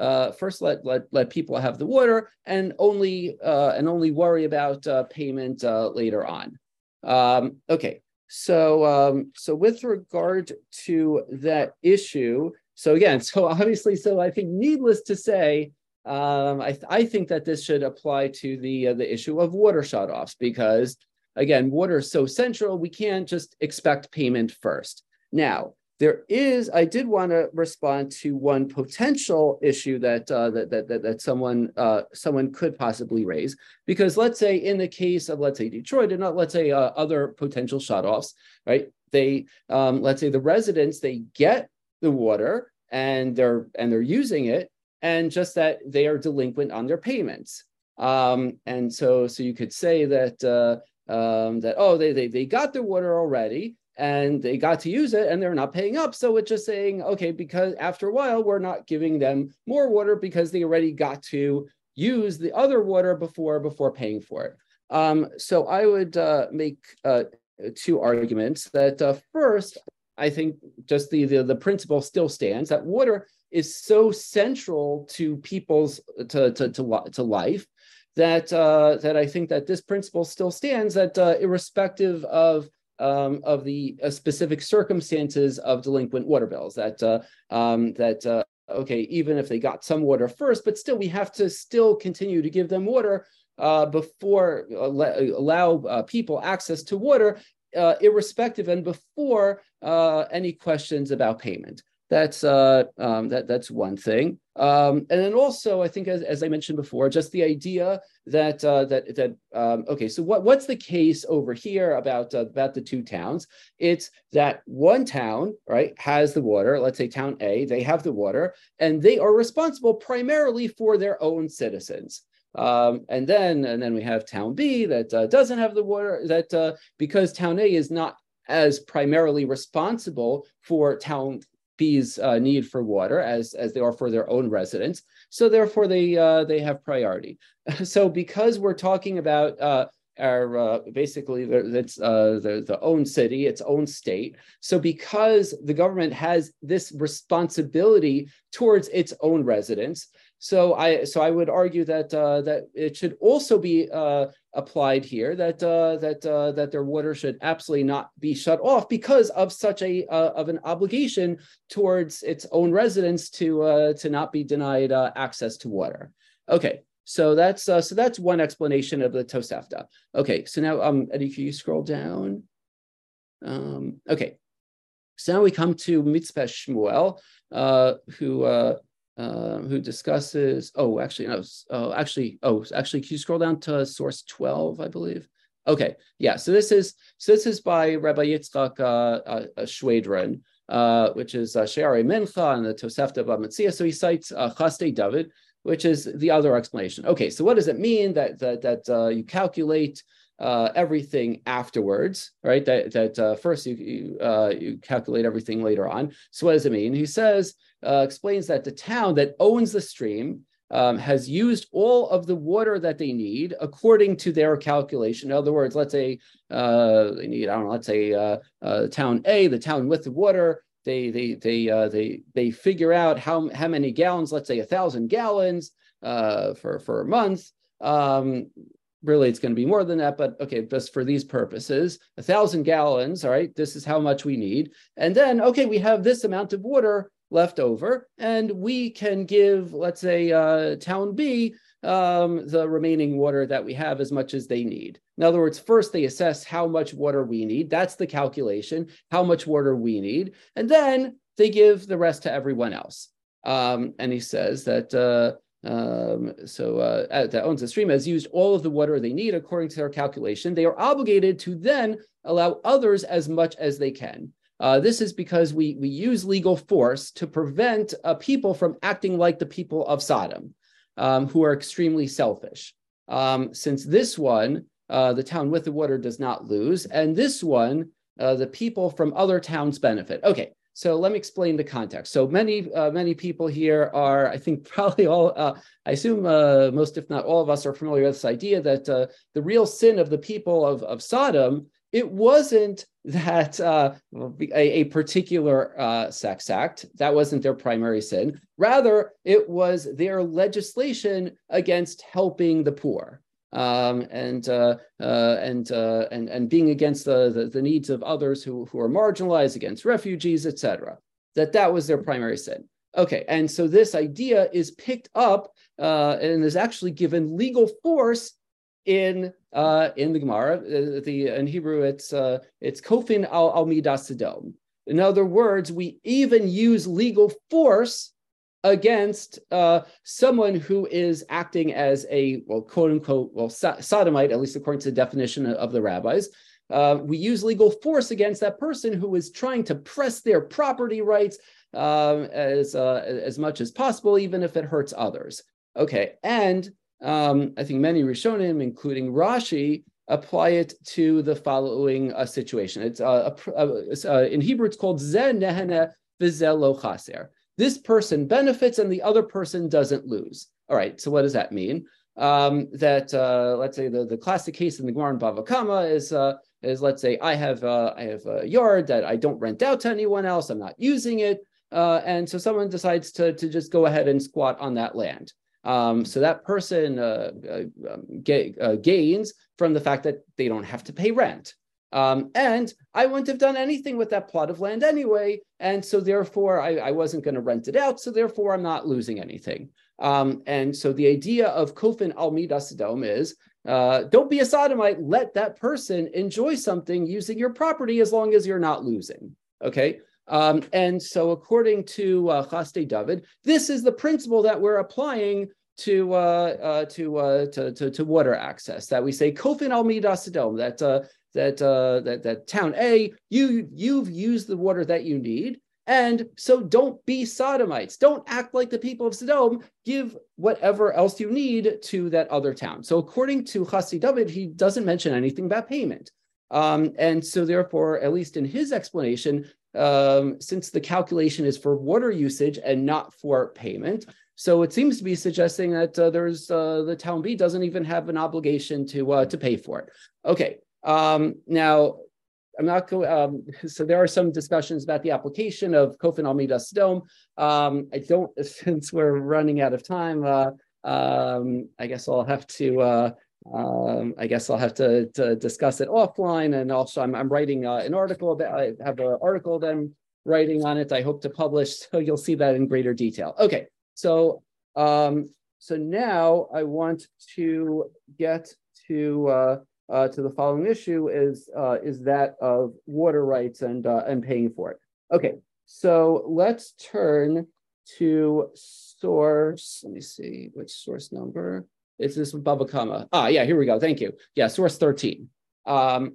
uh, uh, first let, let let people have the water and only and only worry about payment later on um, okay so, um, so with regard to that issue, so again, so obviously, so I think needless to say, um, I, th- I think that this should apply to the uh, the issue of water shutoffs because again, water is so central. We can't just expect payment first. Now, there is, I did want to respond to one potential issue that uh, that, that, that that someone uh, someone could possibly raise, because let's say in the case of let's say Detroit and not let's say uh, other potential shutoffs, right? They um, let's say the residents they get the water and they're and they're using it, and just that they are delinquent on their payments. Um, and so so you could say that uh, um, that oh they, they they got the water already and they got to use it and they're not paying up. So it's just saying, okay, because after a while, we're not giving them more water because they already got to use the other water before before paying for it. Um, so I would uh, make uh, two arguments that uh, first, I think just the, the the principle still stands that water is so central to people's to to to, to life that uh, that I think that this principle still stands that uh, irrespective of um, of the uh, specific circumstances of delinquent water bills. That uh, um, that uh, okay, even if they got some water first, but still we have to still continue to give them water uh, before uh, allow uh, people access to water, irrespective and before any questions about payment. That's uh, um, that that's one thing. Um, and then also, I think, as, as I mentioned before, just the idea that uh, that that um, okay. So what what's the case over here about uh, about the two towns? It's that one town right has the water. Let's say town A, they have the water, and they are responsible primarily for their own citizens. Um, and then and then we have town B that uh, doesn't have the water. That uh, because town A is not as primarily responsible for town bees uh, need for water as, as they are for their own residents. So therefore they, uh, they have priority. so because we're talking about uh, our uh, basically that's uh, the, the own city, its own state. So because the government has this responsibility towards its own residents, So I so I would argue that uh, that it should also be uh, applied here that uh, that uh, that their water should absolutely not be shut off because of such a uh, of an obligation towards its own residents to uh, to not be denied access to water. Okay, so that's so that's one explanation of the Tosefta. Okay, so now um Eddie, can you scroll down? Um, okay, so now we come to Mitzvah Shmuel, who um, who discusses. Oh, actually, no. Oh, actually, oh, actually, can you scroll down to source twelve? I believe. Okay, yeah. So this is so this is by Rabbi Yitzchak uh, uh, uh uh, which is uh, She'arei Mincha and the Tosefta Bamatzia. So he cites uh, Chasdei David, which is the other explanation. Okay, so what does it mean that that that uh, you calculate uh, everything afterwards, right? That that uh, first you you, uh, you calculate everything later on. So what does it mean? He says uh, explains that the town that owns the stream um, has used all of the water that they need according to their calculation. In other words, let's say uh, they need I don't know, let's say uh, town A, the town with the water. They they they they they figure out how how many gallons, let's say a thousand gallons for for a month. Um, really it's going to be more than that but okay just for these purposes a thousand gallons all right this is how much we need. And then okay we have this amount of water left over and we can give let's say uh, town b um, the remaining water that we have as much as they need. In other words first they assess how much water we need. That's the calculation how much water we need. And then they give the rest to everyone else. Um, and he says that uh, um, so uh, that owns the stream has used all of the water they need according to their calculation. They are obligated to then allow others as much as they can. Uh, this is because we, we use legal force to prevent uh, people from acting like the people of Sodom, um, who are extremely selfish. Um, since this one, uh, the town with the water does not lose, and this one, uh, the people from other towns benefit. Okay, so let me explain the context. So many, uh, many people here are, I think, probably all. Uh, I assume uh, most, if not all of us, are familiar with this idea that uh, the real sin of the people of, of Sodom it wasn't that uh, a, a, particular uh, sex act that wasn't their primary sin. Rather, it was their legislation against helping the poor um, and uh, uh, and uh, and and being against the, the, the needs of others who who are marginalized, against refugees, etc. That that was their primary sin. Okay, and so this idea is picked up uh, and is actually given legal force in uh, in the Gemara. Uh, the in Hebrew, it's it's kofin al al midas In other words, we even use legal force against uh, someone who is acting as a well quote unquote well sodomite at least according to the definition of the rabbis. Uh, we use legal force against that person who is trying to press their property rights um, as uh, as much as possible even if it hurts others. Okay and um, i think many rishonim including rashi apply it to the following uh, situation. It's uh, uh, in hebrew it's called zen nehene lo chaser this person benefits and the other person doesn't lose. All right, so what does that mean? Um, that uh, let's say the, the classic case in the Gemara Bava Kama is uh, is let's say I have uh, I have a yard that I don't rent out to anyone else. I'm not using it, uh, and so someone decides to to just go ahead and squat on that land. Um, so that person uh, uh, um, gains from the fact that they don't have to pay rent. Um, and I wouldn't have done anything with that plot of land anyway. And so therefore I, I wasn't going to rent it out. So therefore I'm not losing anything. Um, and so the idea of kofin al midas is uh, don't be a sodomite. Let that person enjoy something using your property as long as you're not losing. Okay. Um, and so according to uh, Chasdei David, this is the principle that we're applying to, uh, uh, to, uh, to, to, to, water access that we say kofin al midas that uh, that uh, that that town A, you you've used the water that you need, and so don't be sodomites. Don't act like the people of Sodom. Give whatever else you need to that other town. So according to Chasdei David, he doesn't mention anything about payment. Um, and so therefore, at least in his explanation, um, since the calculation is for water usage and not for payment, so it seems to be suggesting that uh, there's uh, the town B doesn't even have an obligation to uh, to pay for it. Okay, um, now, I'm not going. Um, so there are some discussions about the application of Kofin al midas Sdom. Um, I don't, since we're running out of time. Uh, um, I guess I'll have to. Uh, um, I guess I'll have to, to, discuss it offline. And also, I'm, I'm writing uh, an article. About, I have an article that I'm writing on it. I hope to publish, so you'll see that in greater detail. Okay, so um, so now I want to get to uh, to the following issue is uh, is that of water rights and uh, and paying for it. Okay, so let's turn to source. Let me see which source number. It's this Baba Kama. Ah, yeah, here we go. Thank you. Yeah, source 13. Um,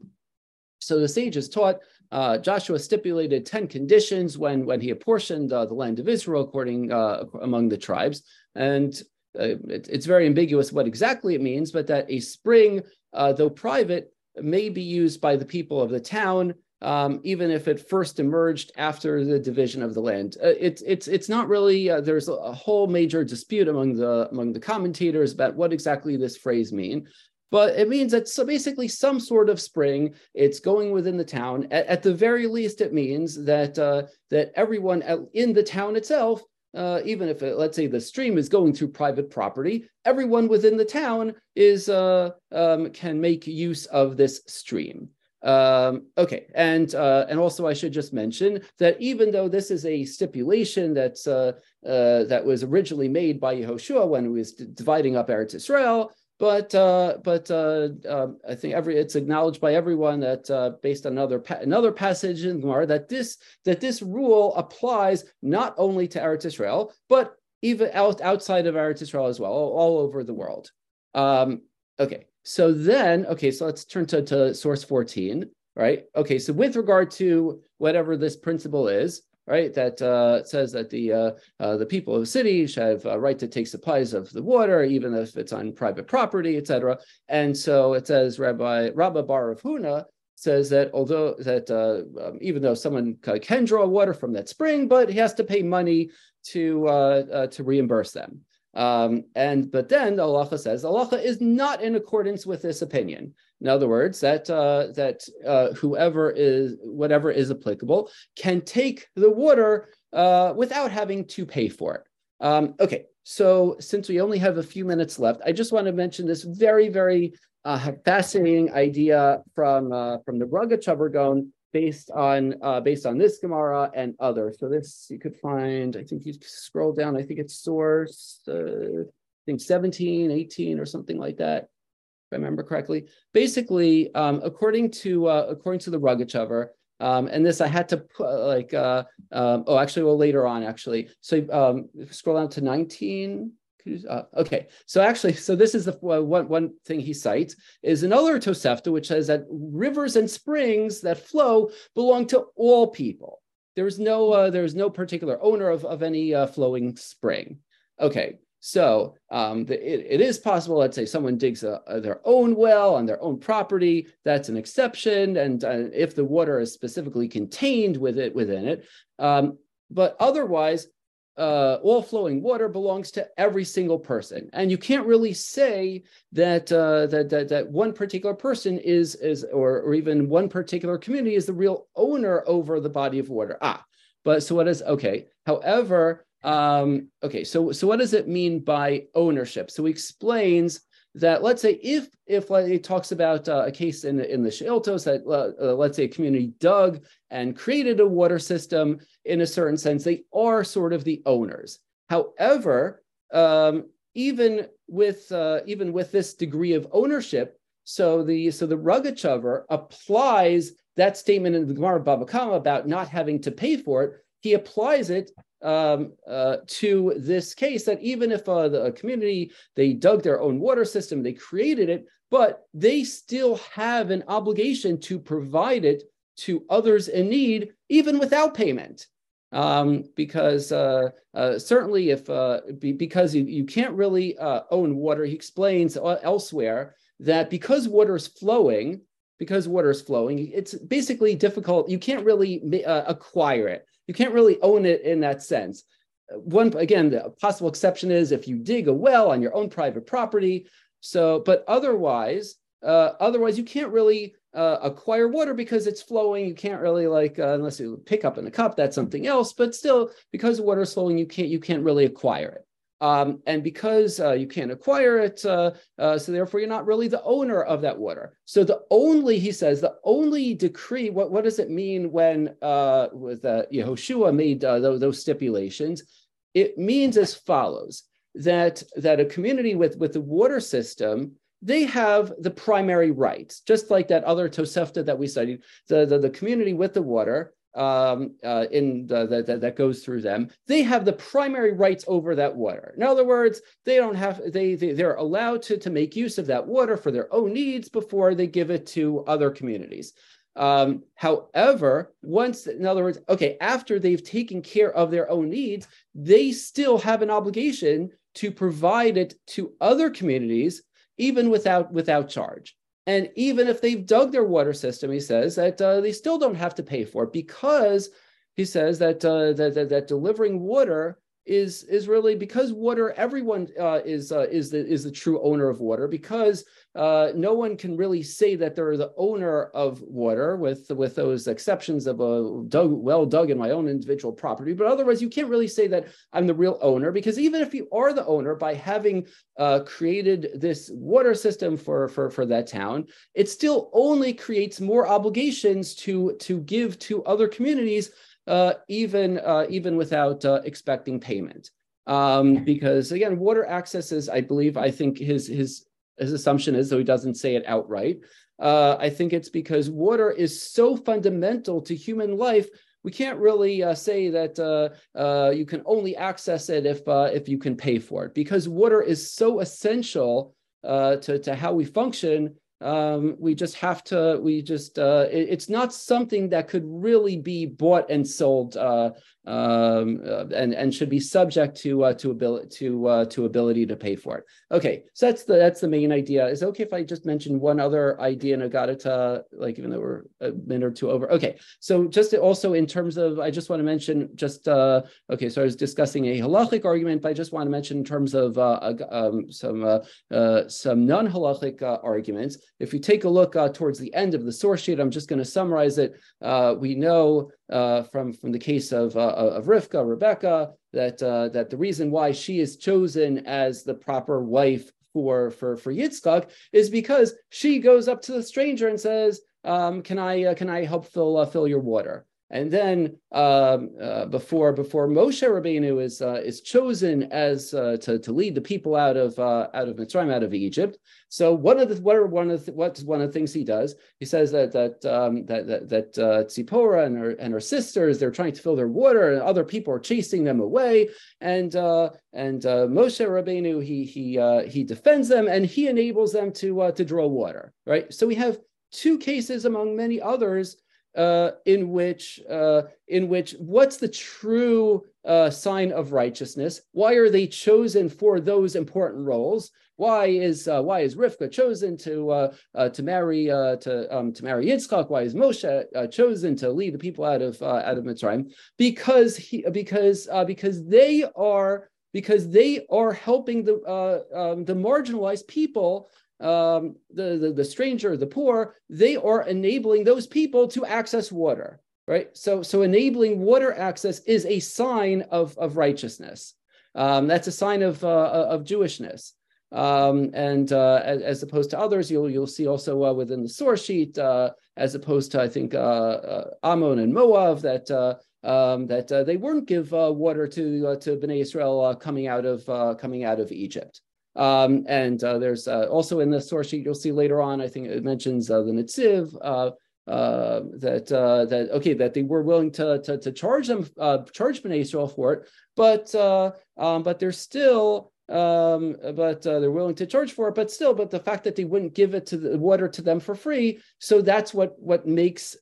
so the sages taught uh, Joshua stipulated 10 conditions when, when he apportioned uh, the land of Israel according uh, among the tribes. And uh, it, it's very ambiguous what exactly it means, but that a spring, uh, though private, may be used by the people of the town, um, even if it first emerged after the division of the land. Uh, it's it's it's not really. Uh, there's a, whole major dispute among the among the commentators about what exactly this phrase mean. But it means that so basically some sort of spring. It's going within the town. At, at the very least, it means that uh, that everyone in the town itself uh, even if it, let's say the stream is going through private property, everyone within the town is uh, um, can make use of this stream. Um, okay, and uh, and also I should just mention that even though this is a stipulation that's uh, uh, that was originally made by Yehoshua when he was dividing up Eretz Israel, but uh, but uh, uh, I think every it's acknowledged by everyone that uh, based on another pa- another passage in Gemara that this that this rule applies not only to Eretz Israel but even out, outside of Eretz Israel as well, all, all over the world. Um, okay, so then okay, so let's turn to, to source fourteen. Right. Okay. So with regard to whatever this principle is, right? That uh, says that the uh, uh, the people of the city should have a right to take supplies of the water, even if it's on private property, etc. And so it says Rabbi Rabbi Bar of Huna says that although that uh, um, even though someone can draw water from that spring, but he has to pay money to uh, uh, to reimburse them. Um, and but then the halacha says the is not in accordance with this opinion. In other words, that uh, that uh, whoever is whatever is applicable can take the water uh, without having to pay for it. Um, okay, so since we only have a few minutes left, I just want to mention this very very uh, fascinating idea from uh, from the Rogotchover Gaon based on uh, based on this Gemara and others. So this you could find. I think you scroll down. I think it's source. I think 17, 18 or something like that. I remember correctly. Basically, um, according to uh, according to the Rogotchover, um, and this I had to put like uh, um, oh actually well later on actually. So um, scroll down to 19. Uh, okay, so actually, so this is the uh, one one thing he cites is another Tosefta which says that rivers and springs that flow belong to all people. There's no uh, there's no particular owner of of any uh, flowing spring. Okay, so um, the, it, it is possible, let's say someone digs a, a, their own well on their own property, that's an exception. And uh, if the water is specifically contained with it within it, um, but otherwise, uh, all flowing water belongs to every single person, and you can't really say that uh, that, that that one particular person is is or, or even one particular community is the real owner over the body of water. Ah, but so what is okay? However, um, okay, so so what does it mean by ownership? So he explains that let's say if if like, it talks about uh, a case in in the Sheiltos that uh, uh, let's say a community dug and created a water system in a certain sense, they are sort of the owners. However, um, even with uh, even with this degree of ownership, so the so the Rogotchover applies that statement in the Gemara Baba Kama about not having to pay for it. He applies it um, uh, to this case that even if uh, the community they dug their own water system, they created it, but they still have an obligation to provide it to others in need, even without payment. Um, because uh, uh, certainly, if uh, be, because you, you can't really uh, own water, he explains elsewhere that because water is flowing, because water is flowing, it's basically difficult. You can't really uh, acquire it you can't really own it in that sense. One again, the possible exception is if you dig a well on your own private property. So, but otherwise, uh, otherwise you can't really uh, acquire water because it's flowing. You can't really like uh, unless you pick up in a cup. That's something else. But still, because water is flowing, you can't you can't really acquire it. Um, and because uh, you can't acquire it, uh, uh, so therefore you're not really the owner of that water. So the only, he says, the only decree, what, what does it mean when uh, with uh, Yehoshua made uh, those, those, stipulations? It means as follows, that, that a community with, with the water system, they have the primary rights, just like that other Tosefta that we studied, the, the, the community with the water, um, uh, in the, the, the, that goes through them, they have the primary rights over that water. In other words, they don't have they, they they're allowed to to make use of that water for their own needs before they give it to other communities. Um, however, once, in other words, okay, after they've taken care of their own needs, they still have an obligation to provide it to other communities, even without without charge. And even if they've dug their water system, he says that uh, they still don't have to pay for it because he says that, uh, that, that, that delivering water is is really because water everyone uh, is uh, is the is the true owner of water because uh, no one can really say that they're the owner of water with with those exceptions of a dug well dug in my own individual property. But otherwise you can't really say that I'm the real owner because even if you are the owner by having uh, created this water system for for for that town it still only creates more obligations to to give to other communities even uh, even without uh, expecting payment. Um, because again, water access is, I believe, I think his his his assumption is, though he doesn't say it outright. Uh, I think it's because water is so fundamental to human life. We can't really uh, say that uh, you can only access it if if you can pay for it, because water is so essential to to how we function um, we just have to we just uh, it, it's not something that could really be bought and sold uh, um, uh, and and should be subject to uh, to ability to uh, to ability to pay for it. Okay, so that's the that's the main idea. Is it okay if I just mention one other idea in got like even though we're a minute or two over. Okay, so just also in terms of I just want to mention just uh, okay. So I was discussing a halachic argument, but I just want to mention in terms of uh, um, some uh, some non halachic arguments. If you take a look towards the end of the source sheet, I'm just going to summarize it. We know from from the case of of Rivka, Rebecca, that uh, that the reason why she is chosen as the proper wife for for for Yitzchak is because she goes up to the stranger and says, um, "Can I uh, can I help fill uh, fill your water?" And then um, uh, before before Moshe Rabbeinu is uh, is chosen as uh, to, to lead the people out of uh, out of Mitzrayim, out of Egypt. So one of the what are one of the, what's one of the things he does? He says that that um, that that, that uh, Tzipora and her and her sisters they're trying to fill their water, and other people are chasing them away. And uh, and Moshe Rabbeinu he he he defends them and he enables them to to draw water. Right. So we have two cases among many others uh, in which uh, in which what's the true uh, sign of righteousness? Why are they chosen for those important roles? Why is uh, why is Rivka chosen to uh, uh, to marry to um, to marry Yitzchak? Why is Moshe chosen to lead the people out of out of Mitzrayim? Because he because because they are because they are helping the um, the marginalized people um, the, the, the stranger, the poor, they are enabling those people to access water, right? So, so enabling water access is a sign of, of righteousness. Um, that's a sign of, uh, of Jewishness. Um, and uh, as, as, opposed to others, you'll you'll see also uh, within the source sheet, uh, as opposed to I think uh, uh, Ammon and Moab, that um, that they wouldn't give water to to Bnei Israel coming out of coming out of Egypt. Um, and uh, there's uh, also in the source sheet, you'll see later on, I think it mentions uh, the Netziv, uh, uh, that uh, that okay that they were willing to to, to charge them charge Bnei Israel for it, but um, but they're still um, but they're willing to charge for it, but still, but the fact that they wouldn't give it to the water to them for free, so that's what what makes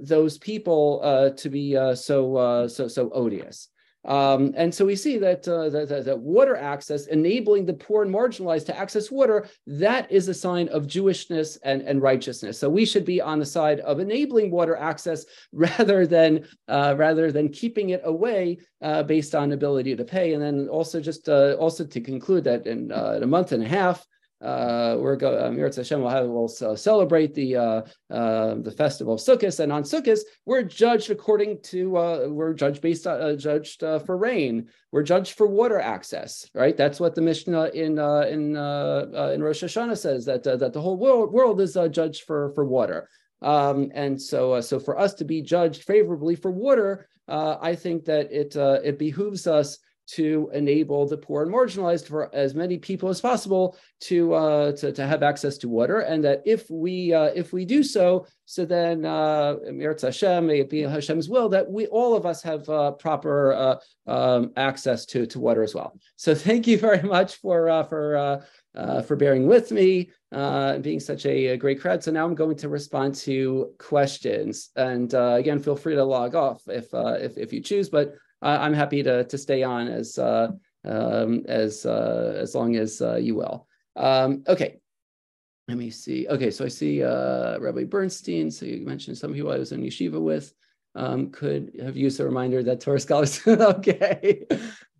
those people to be so so so odious. Um, and so we see that, uh, that, that, water access, enabling the poor and marginalized to access water, that is a sign of Jewishness and, and righteousness. So we should be on the side of enabling water access rather than uh, rather than keeping it away uh, based on ability to pay. And then also just uh, also to conclude that in, uh, in a month and a half, uh, we're going, um, Hashem will have, we'll celebrate the uh, uh, the festival of Sukkot, and on Sukkot we're judged according to uh, we're judged based on, uh, judged uh, for rain. We're judged for water access, right? That's what the Mishnah in in in Rosh Hashanah says that that the whole world world is judged for for water. Um, and so so for us to be judged favorably for water, I think that it it behooves us to enable the poor and marginalized for as many people as possible to uh, to, to have access to water, and that if we uh, if we do so, so then uh, Hashem, may it be Hashem's will that we all of us have uh, proper uh, um, access to to water as well. So thank you very much for uh, for. Uh, for bearing with me uh, being such a, a, great crowd. So now I'm going to respond to questions, and again, feel free to log off if if, if you choose. But I'm happy to to stay on as uh, um, as uh, as long as uh, you will. Um, okay, let me see. Okay, so I see uh, Rabbi Bernstein. So you mentioned some people I was in yeshiva with um, could have used a reminder that Torah scholars. okay.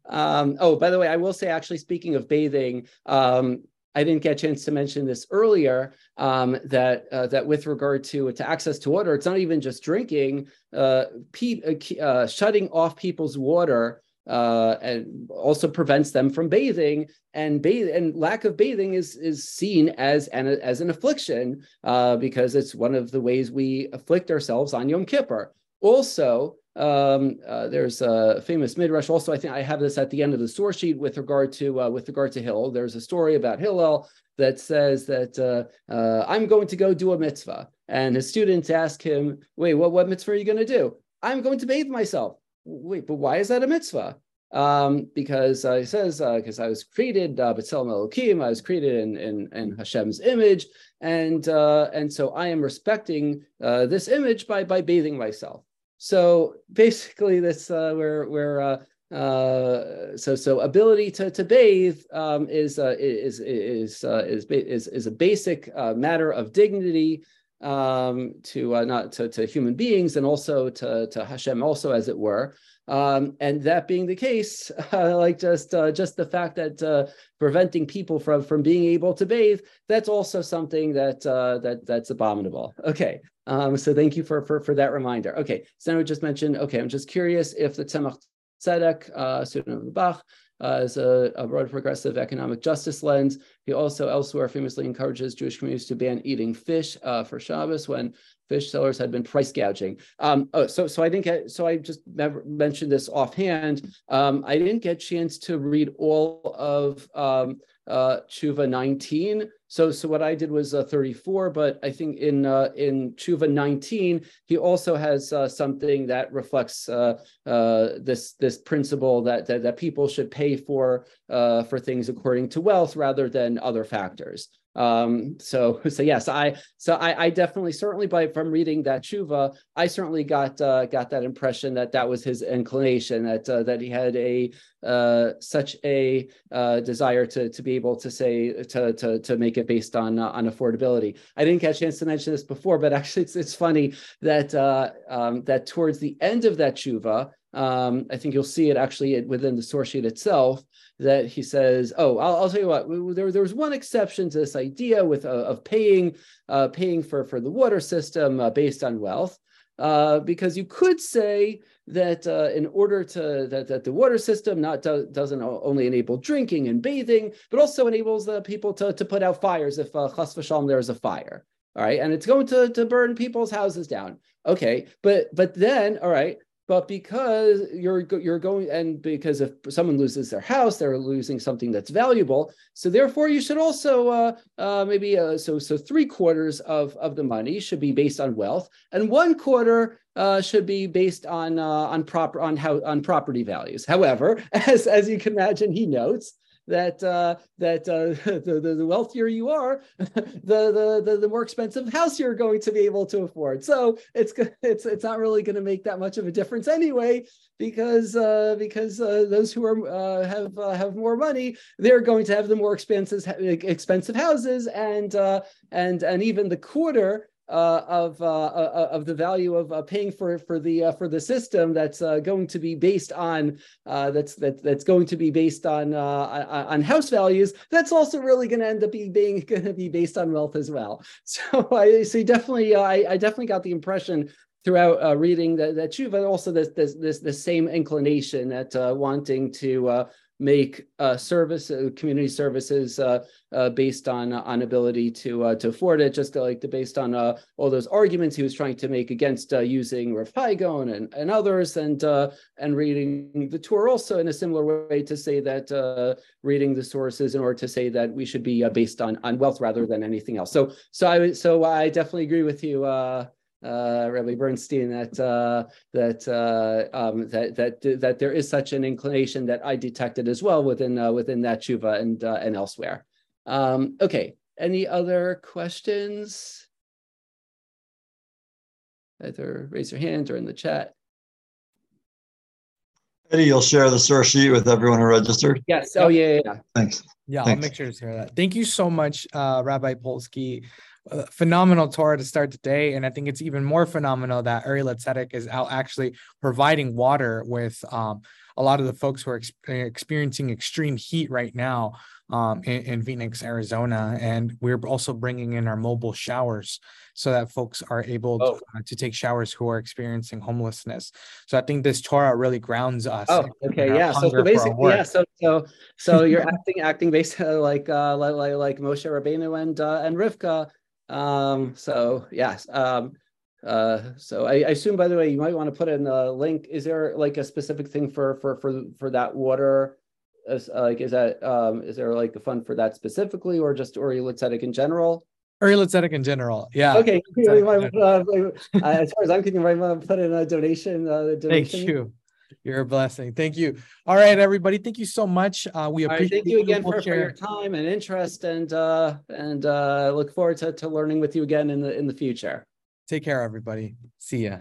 Um, oh, by the way, I will say, actually, speaking of bathing, um, I didn't get a chance to mention this earlier. Um, that uh, that with regard to to access to water, it's not even just drinking. Uh, uh, uh shutting off people's water uh, and also prevents them from bathing. And bathe and lack of bathing is is seen as an as an affliction uh, because it's one of the ways we afflict ourselves on Yom Kippur. Also, um, uh, there's a famous midrash. Also, I think I have this at the end of the source sheet with regard to uh, with regard to Hillel. There's a story about Hillel that says that uh, uh I'm going to go do a mitzvah, and his students ask him, "Wait, what what mitzvah are you going to do?" I'm going to bathe myself. Wait, but why is that a mitzvah? Um, because uh, he says, because uh, I was created, uh, B'Tselem I was created in, in, in Hashem's image, and and so I am respecting this image by by bathing myself. So basically, this uh, where where uh, uh, so so ability to to bathe um, is, uh, is is uh, is is is a basic uh, matter of dignity um, to uh, not to, to human beings and also to to Hashem also as it were. Um, and that being the case, like just uh, just the fact that preventing people from from being able to bathe, that's also something that that that's abominable. Okay, um, so thank you for, for for that reminder. Okay, so now we just mentioned. Okay, I'm just curious if the Tzemach Tzedek, uh, student of the Bach, uh, as a, a, broad progressive economic justice lens. He also elsewhere famously encourages Jewish communities to ban eating fish uh, for Shabbos when fish sellers had been price gouging. Um, oh, so so I didn't get so I just mentioned this offhand. Um, I didn't get a chance to read all of um, uh, Tshuva 19. So, so what I did was uh, 34, but I think in uh, in Tshuva 19, he also has uh, something that reflects uh, uh, this this principle that, that, that people should pay for uh, for things according to wealth rather than other factors. Um, so, so yes, I so I, I, definitely certainly by from reading that tshuva, I certainly got uh, got that impression that that was his inclination that uh, that he had a uh, such a uh, desire to to be able to say to to to make it based on uh, on affordability. I didn't get a chance to mention this before, but actually it's it's funny that uh, um, that towards the end of that tshuva, um, I think you'll see it actually within the source sheet itself that he says, "Oh, I'll, I'll tell you what. There, there was one exception to this idea with uh, of paying uh, paying for for the water system uh, based on wealth, uh, because you could say that uh, in order to that, that the water system not do, doesn't only enable drinking and bathing, but also enables the people to to put out fires if uh, chas v'shalom there is a fire." All right, and it's going to, to burn people's houses down. Okay, but but then all right, but because you're you're going and because if someone loses their house they're losing something that's valuable. So therefore you should also uh, uh, maybe uh, so so three quarters of of the money should be based on wealth and one quarter uh, should be based on uh, on proper on how on property values. However as as you can imagine he notes that uh, that uh, the, the, wealthier you are, the, the the more expensive house you're going to be able to afford. So it's it's it's not really going to make that much of a difference anyway, because uh, because uh, those who are uh, have uh, have more money, they're going to have the more expensive expensive houses, and and and even the quarter uh, of uh, uh, of the value of uh, paying for for the uh, for the system that's uh, going to be based on that's that, that's going to be based on on house values. That's also really going to end up being being going to be based on wealth as well. So I so definitely I, I definitely got the impression throughout uh, reading that, that tshuva, also this this this the same inclination at uh, wanting to uh, make uh, service uh, community services uh, uh, based on uh, on ability to uh, to afford it just like the, based on all those arguments he was trying to make against using Rav and, and others and and reading the Torah also in a similar way to say that reading the sources in order to say that we should be based on on wealth rather than anything else. So so I so I definitely agree with you uh, Rabbi Bernstein that uh, that uh, um, that that that there is such an inclination that I detected as well within uh, within that tshuva and uh, and elsewhere. Um, okay, any other questions? Either raise your hand or in the chat. Eddie, you'll share the source sheet with everyone who registered. Yes. Oh yeah. Yeah. yeah. Thanks. Yeah, Thanks. I'll make sure to share that. Thank you so much, uh, Rabbi Polsky phenomenal Torah to start the day. And I think it's even more phenomenal that Uri L'Tzedek is out actually providing water with um, a lot of the folks who are ex- experiencing extreme heat right now um, in, in, Phoenix, Arizona. And we're also bringing in our mobile showers so that folks are able oh. to, uh, to, take showers who are experiencing homelessness. So I think this Torah really grounds us. Oh, okay, yeah. So, so basically, yeah. So so so you're acting acting basically like uh, like like Moshe Rabbeinu and uh, and Rivka um, so yes. Um, uh, so I, I, assume, by the way, you might want to put in a link. Is there like a specific thing for for for for that water? As, uh, like, is that um, is there like a fund for that specifically, or just or L'Tzedek in general? Or L'Tzedek in general, yeah. Okay, might, uh, as far as I'm concerned, I might put in a donation. Uh, donation. Thank you. You're a blessing. Thank you. All right, everybody. Thank you so much. Uh, we appreciate right, thank you again for, for, your time and interest, and uh, and uh, look forward to, to learning with you again in the in the future. Take care, everybody. See ya.